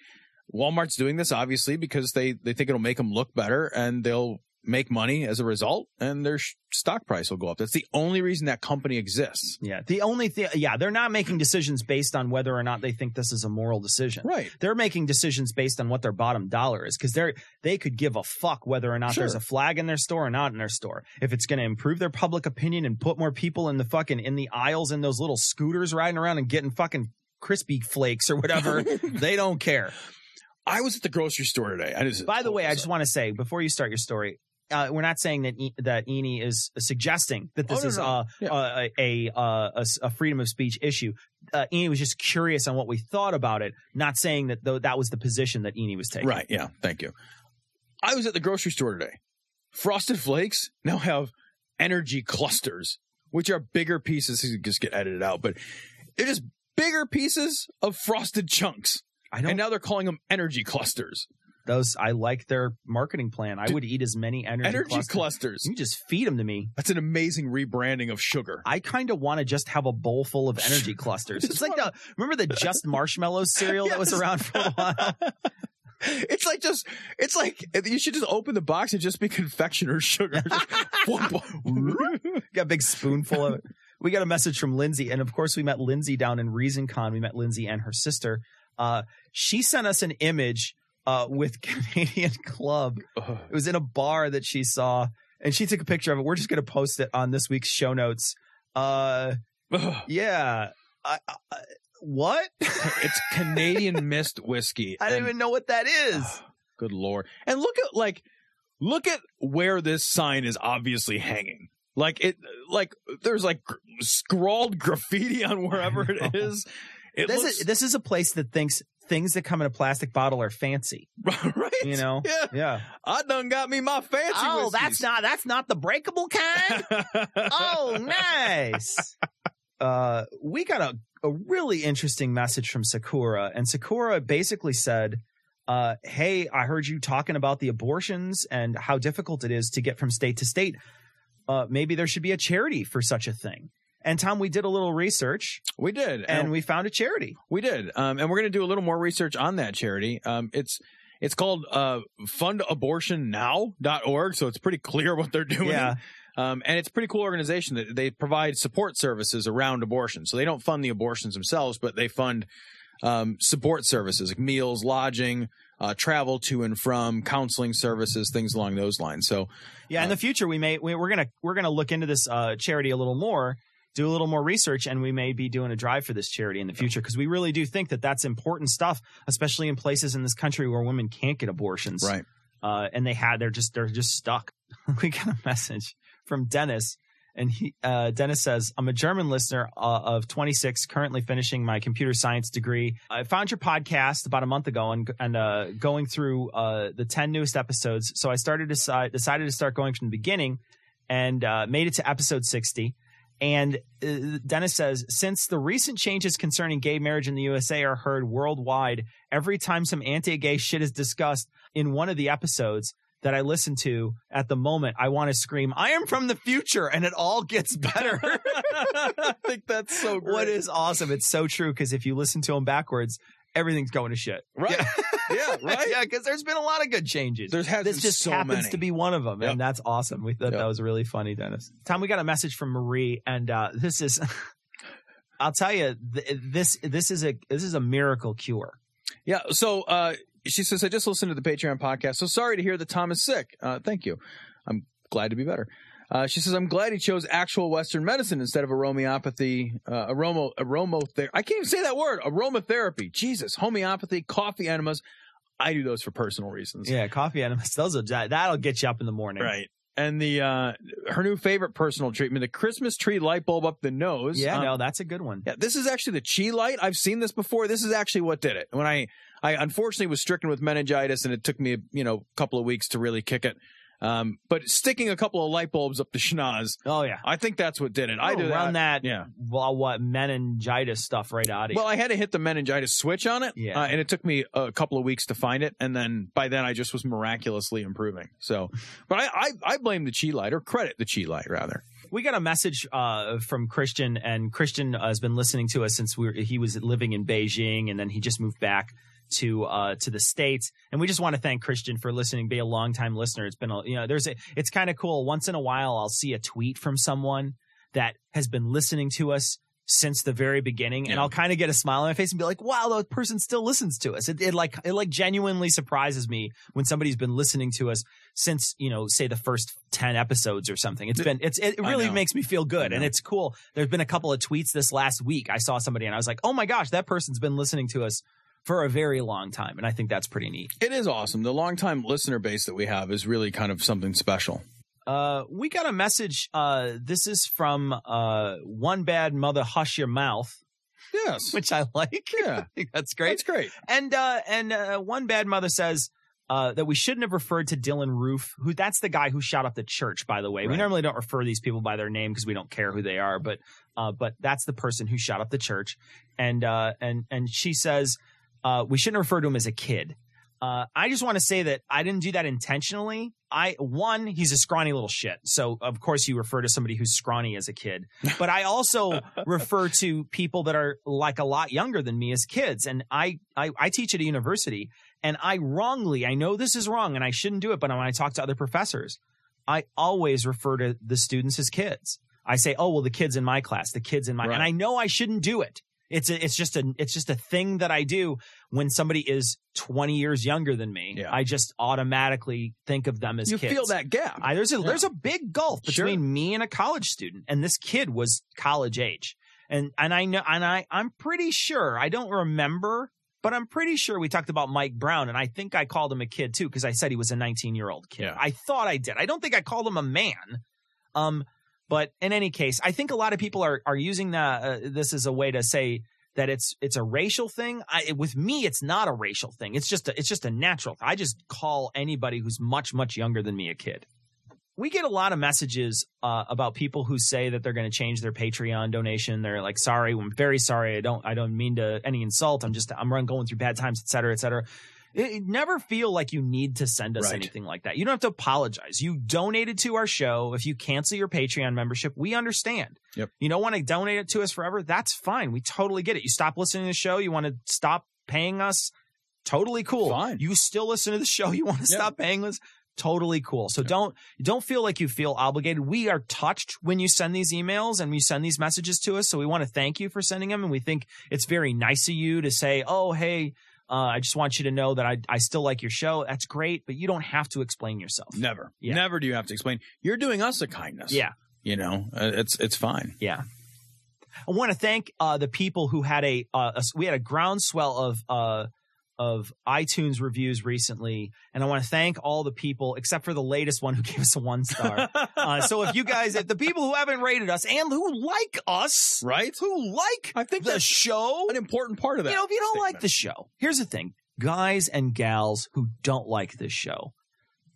Walmart's doing this obviously because they they think it'll make them look better and they'll make money as a result and their sh- stock price will go up. That's the only reason that company exists. yeah. The only thing, yeah, they're not making decisions based on whether or not they think this is a moral decision. Right. They're making decisions based on what their bottom dollar is because they're they could give a fuck whether or not Sure. there's a flag in their store or not in their store. If it's going to improve their public opinion and put more people in the fucking in the aisles in those little scooters riding around and getting fucking crispy flakes or whatever, they don't care. I was at the grocery store today. I just, By the way, I just want to say before you start your story, uh, we're not saying that e- that Eni is suggesting that this Oh, no, is no. uh, Yeah. uh, a, uh, a a freedom of speech issue. Uh, Eni was just curious on what we thought about it, not saying that though that was the position that Eni was taking. Right. Yeah. Thank you. I was at the grocery store today. Frosted Flakes now have energy clusters, which are bigger pieces. These just get edited out, but they're just bigger pieces of frosted chunks. I don't. And now they're calling them energy clusters. Those I like their marketing plan. I Dude, would eat as many energy, Energy clusters. clusters. You just feed them to me. That's an amazing rebranding of sugar. I kind of want to just have a bowl full of energy clusters. It's like wanna- the remember the Just Marshmallows cereal that was around for a while. It's like just, it's like you should just open the box and just be confectioner's sugar. Got a big spoonful of it. We got a message from Lindsay, and of course, we met Lindsay down in ReasonCon. We met Lindsay and her sister. Uh, she sent us an image uh, with Canadian Club. It was in a bar that she saw, and she took a picture of it. We're just going to post it on this week's show notes. Uh, yeah. I, I, what? it's Canadian mist whiskey. I don't And- even know what that is. Good lord. And look at like look at where this sign is obviously hanging. Like it like there's like gr- scrawled graffiti on wherever it is. It This looks is this is a place that thinks things that come in a plastic bottle are fancy. right. You know? Yeah. Yeah. I done got me my fancy Oh, that's not that's not the breakable kind. oh, nice. Uh, we got a, a really interesting message from Sakura, and Sakura basically said, uh, Hey, I heard you talking about the abortions and how difficult it is to get from state to state. Uh, maybe there should be a charity for such a thing. And Tom, we did a little research we did. and we found a charity. We did, um, and we're going to do a little more research on that charity. Um, it's it's called uh, fundabortionnow.org, so it's pretty clear what they're doing. Yeah. Um, and it's a pretty cool organization that they provide support services around abortion. So they don't fund the abortions themselves, but they fund um, support services like meals, lodging, uh, travel to and from, counseling services, things along those lines. So Yeah, in the future we may we, we're gonna we're gonna look into this uh, charity a little more, do a little more research, and we may be doing a drive for this charity in the future because we really do think that that's important stuff, especially in places in this country where women can't get abortions. Right. Uh, and they had they're just they're just stuck. we got a message from Dennis, And he, uh, Dennis says, I'm a German listener uh, of 26, currently finishing my computer science degree. I found your podcast about a month ago and, and uh, going through uh, the 10 newest episodes. So I started to decide, decided to start going from the beginning and uh, made it to episode 60. And uh, Dennis says, since the recent changes concerning gay marriage in the USA are heard worldwide, every time some anti gay shit is discussed in one of the episodes, that I listen to at the moment, I want to scream, I am from the future, and it all gets better. I think that's so great. what is awesome. It's so true because if you listen to them backwards, everything's going to shit. right? Yeah, right. yeah, because there's been a lot of good changes. There has this just so happens many. to be one of them, Yep. and that's awesome. We thought Yep. that was really funny, Dennis. Tom, we got a message from Marie, and uh, this is, I'll tell you, th- this this is a this is a miracle cure. Yeah. So uh, she says, I just listened to the Patreon podcast. So sorry to hear that Tom is sick. Uh, thank you. I'm glad to be better. Uh, she says, I'm glad he chose actual Western medicine instead of aromeopathy, uh, aroma, aromotherapy. I can't even say that word. Aromatherapy. Jesus. Homeopathy, coffee enemas. I do those for personal reasons. Yeah, coffee enemas. Those are that, that'll get you up in the morning. Right. And the uh, her new favorite personal treatment, the Christmas tree light bulb up the nose. Yeah, Um, no, that's a good one. Yeah, this is actually the chi light. I've seen this before. This is actually what did it. When I, I unfortunately was stricken with meningitis, and it took me, you know, a couple of weeks to really kick it. Um, but sticking a couple of light bulbs up the schnoz, Oh yeah. I think that's what did it. I do run that. Yeah. Well, what meningitis stuff right out of you. Well, I had to hit the meningitis switch on it, Yeah. uh, and it took me a couple of weeks to find it, and then by then I just was miraculously improving. So, but I, I, I blame the chi light or credit the chi light rather. we got a message uh, from Christian, and Christian uh, has been listening to us since we were, he was living in Beijing, and then he just moved back to uh, to the states. And we just want to thank Christian for listening, be a longtime listener. It's been a, you know, there's a, it's kind of cool. Once in a while, I'll see a tweet from someone that has been listening to us since the very beginning, and I'll kind of get a smile on my face and be like, "Wow, that person still listens to us." It, it like it like genuinely surprises me when somebody's been listening to us since you know, say the first ten episodes or something. It's been it's it really makes me feel good, and it's cool. There's been a couple of tweets this last week. I saw somebody, and I was like, "Oh my gosh, that person's been listening to us." For a very long time, and I think that's pretty neat. It is awesome. The longtime listener base that we have is really kind of something special. Uh, we got a message. Uh, this is from uh, one bad mother. Hush your mouth, Yes. which I like. Yeah. I that's great. That's great. And uh, and uh, one bad mother says uh, that we shouldn't have referred to Dylann Roof, who that's the guy who shot up the church. By the way, we normally don't refer these people by their name because we don't care who they are, but uh, but that's the person who shot up the church. And uh, and and she says uh, we shouldn't refer to him as a kid. Uh, I just want to say that I didn't do that intentionally. I one, he's a scrawny little shit. So of course you refer to somebody who's scrawny as a kid. But I also refer to people that are like a lot younger than me as kids. And I, I I teach at a university and I wrongly, I know this is wrong and I shouldn't do it, but when I talk to other professors, I always refer to the students as kids. I say, "Oh, well the kids in my class, the kids in my." Right. And I know I shouldn't do it. It's a, it's just a it's just a thing that I do when somebody is 20 years younger than me. Yeah. I just automatically think of them as You kids. feel that gap. I, there's a Yeah. there's a big gulf Sure. between me and a college student, and this kid was college age, and and I know, and I I'm pretty sure I don't remember, but I'm pretty sure we talked about Mike Brown, and I think I called him a kid too because I said he was a 19 year old kid. Yeah. I thought I did. I don't think I called him a man. Um, but in any case, I think a lot of people are are using that uh, this as a way to say that it's it's a racial thing. I, with me, it's not a racial thing. It's just a, it's just a natural. I just call anybody who's much much younger than me a kid. We get a lot of messages uh, about people who say that they're going to change their Patreon donation. They're like, "Sorry, I'm very sorry. I don't I don't mean to any insult. I'm just I'm going through bad times, et cetera, et cetera." It, it never feel like you need to send us Right. anything like that. You don't have to apologize. You donated to our show. If you cancel your Patreon membership, we understand. Yep. You don't want to donate it to us forever. That's fine. We totally get it. You stop listening to the show. You want to stop paying us. Totally cool. Fine. You still listen to the show. You want to Yeah. stop paying us. Totally cool. So don't don't feel like you feel obligated. We are touched when you send these emails and you send these messages to us. So we want to thank you for sending them, and we think it's very nice of you to say, "Oh, hey, uh, I just want you to know that I I still like your show. That's great, but you don't have to explain yourself." Never. Yeah. Never do you have to explain. You're doing us a kindness. Yeah. You know, uh, it's it's fine. Yeah. I want to thank uh, the people who had a, uh, a we had a groundswell of uh, of iTunes reviews recently, and I want to thank all the people except for the latest one who gave us a one star. uh, so if you guys, if the people who haven't rated us and who like us, Right? who like I think the show, an important part of that. you know, if you don't like the show, here's the thing, guys and gals who don't like this show,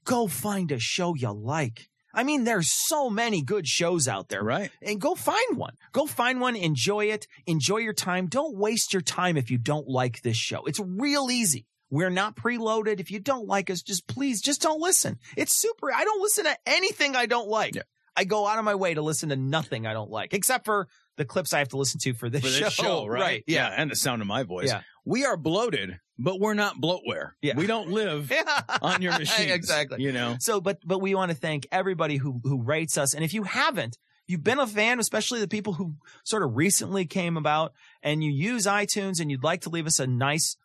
go find a show you like. I mean, there's so many good shows out there. Right. And go find one. Go find one, enjoy it, enjoy your time. Don't waste your time if you don't like this show. It's real easy. We're not preloaded. If you don't like us, just please, just don't listen. It's super. I don't listen to anything I don't like. Yeah. I go out of my way to listen to nothing I don't like, except for the clips I have to listen to for this, For this show, right? Yeah. And the sound of my voice. Yeah. We are bloated, but we're not bloatware. Yeah. We don't live on your machines. exactly. You know? So, but but we want to thank everybody who who rates us, and if you haven't, you've been a fan, especially the people who sort of recently came about, and you use iTunes, and you'd like to leave us a nice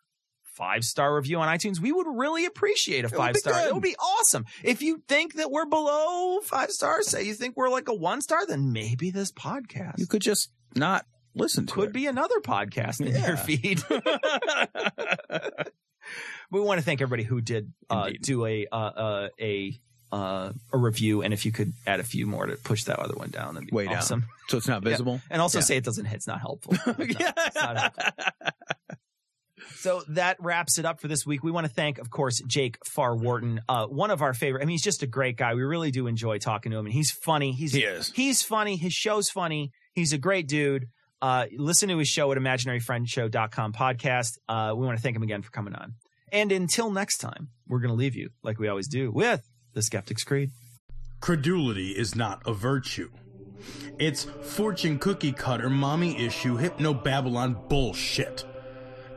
five star review on iTunes, we would really appreciate a five star. It would be awesome. If you think that we're below five stars, say you think we're like a one star, then maybe this podcast You could just not listen to could it. be another podcast in Yeah. your feed. we want to thank everybody who did uh, do a uh, uh, a uh, a review, and if you could add a few more to push that other one down, that'd be Way down. so it's not Yeah. visible. And also Yeah. say it doesn't hit; it's not helpful. It's not- it's not helpful. So that wraps it up for this week. We want to thank, of course, Jake Farr-Wharton, uh, one of our favorite. I mean, he's just a great guy. We really do enjoy talking to him, and he's funny. He's He is. He's funny. His show's funny. He's a great dude. Uh, listen to his show at imaginaryfriendsshow.com podcast. Uh, we want to thank him again for coming on. And until next time, we're going to leave you like we always do with the Skeptic's Creed. Credulity is not a virtue. It's fortune cookie cutter, mommy issue, hypno Babylon bullshit.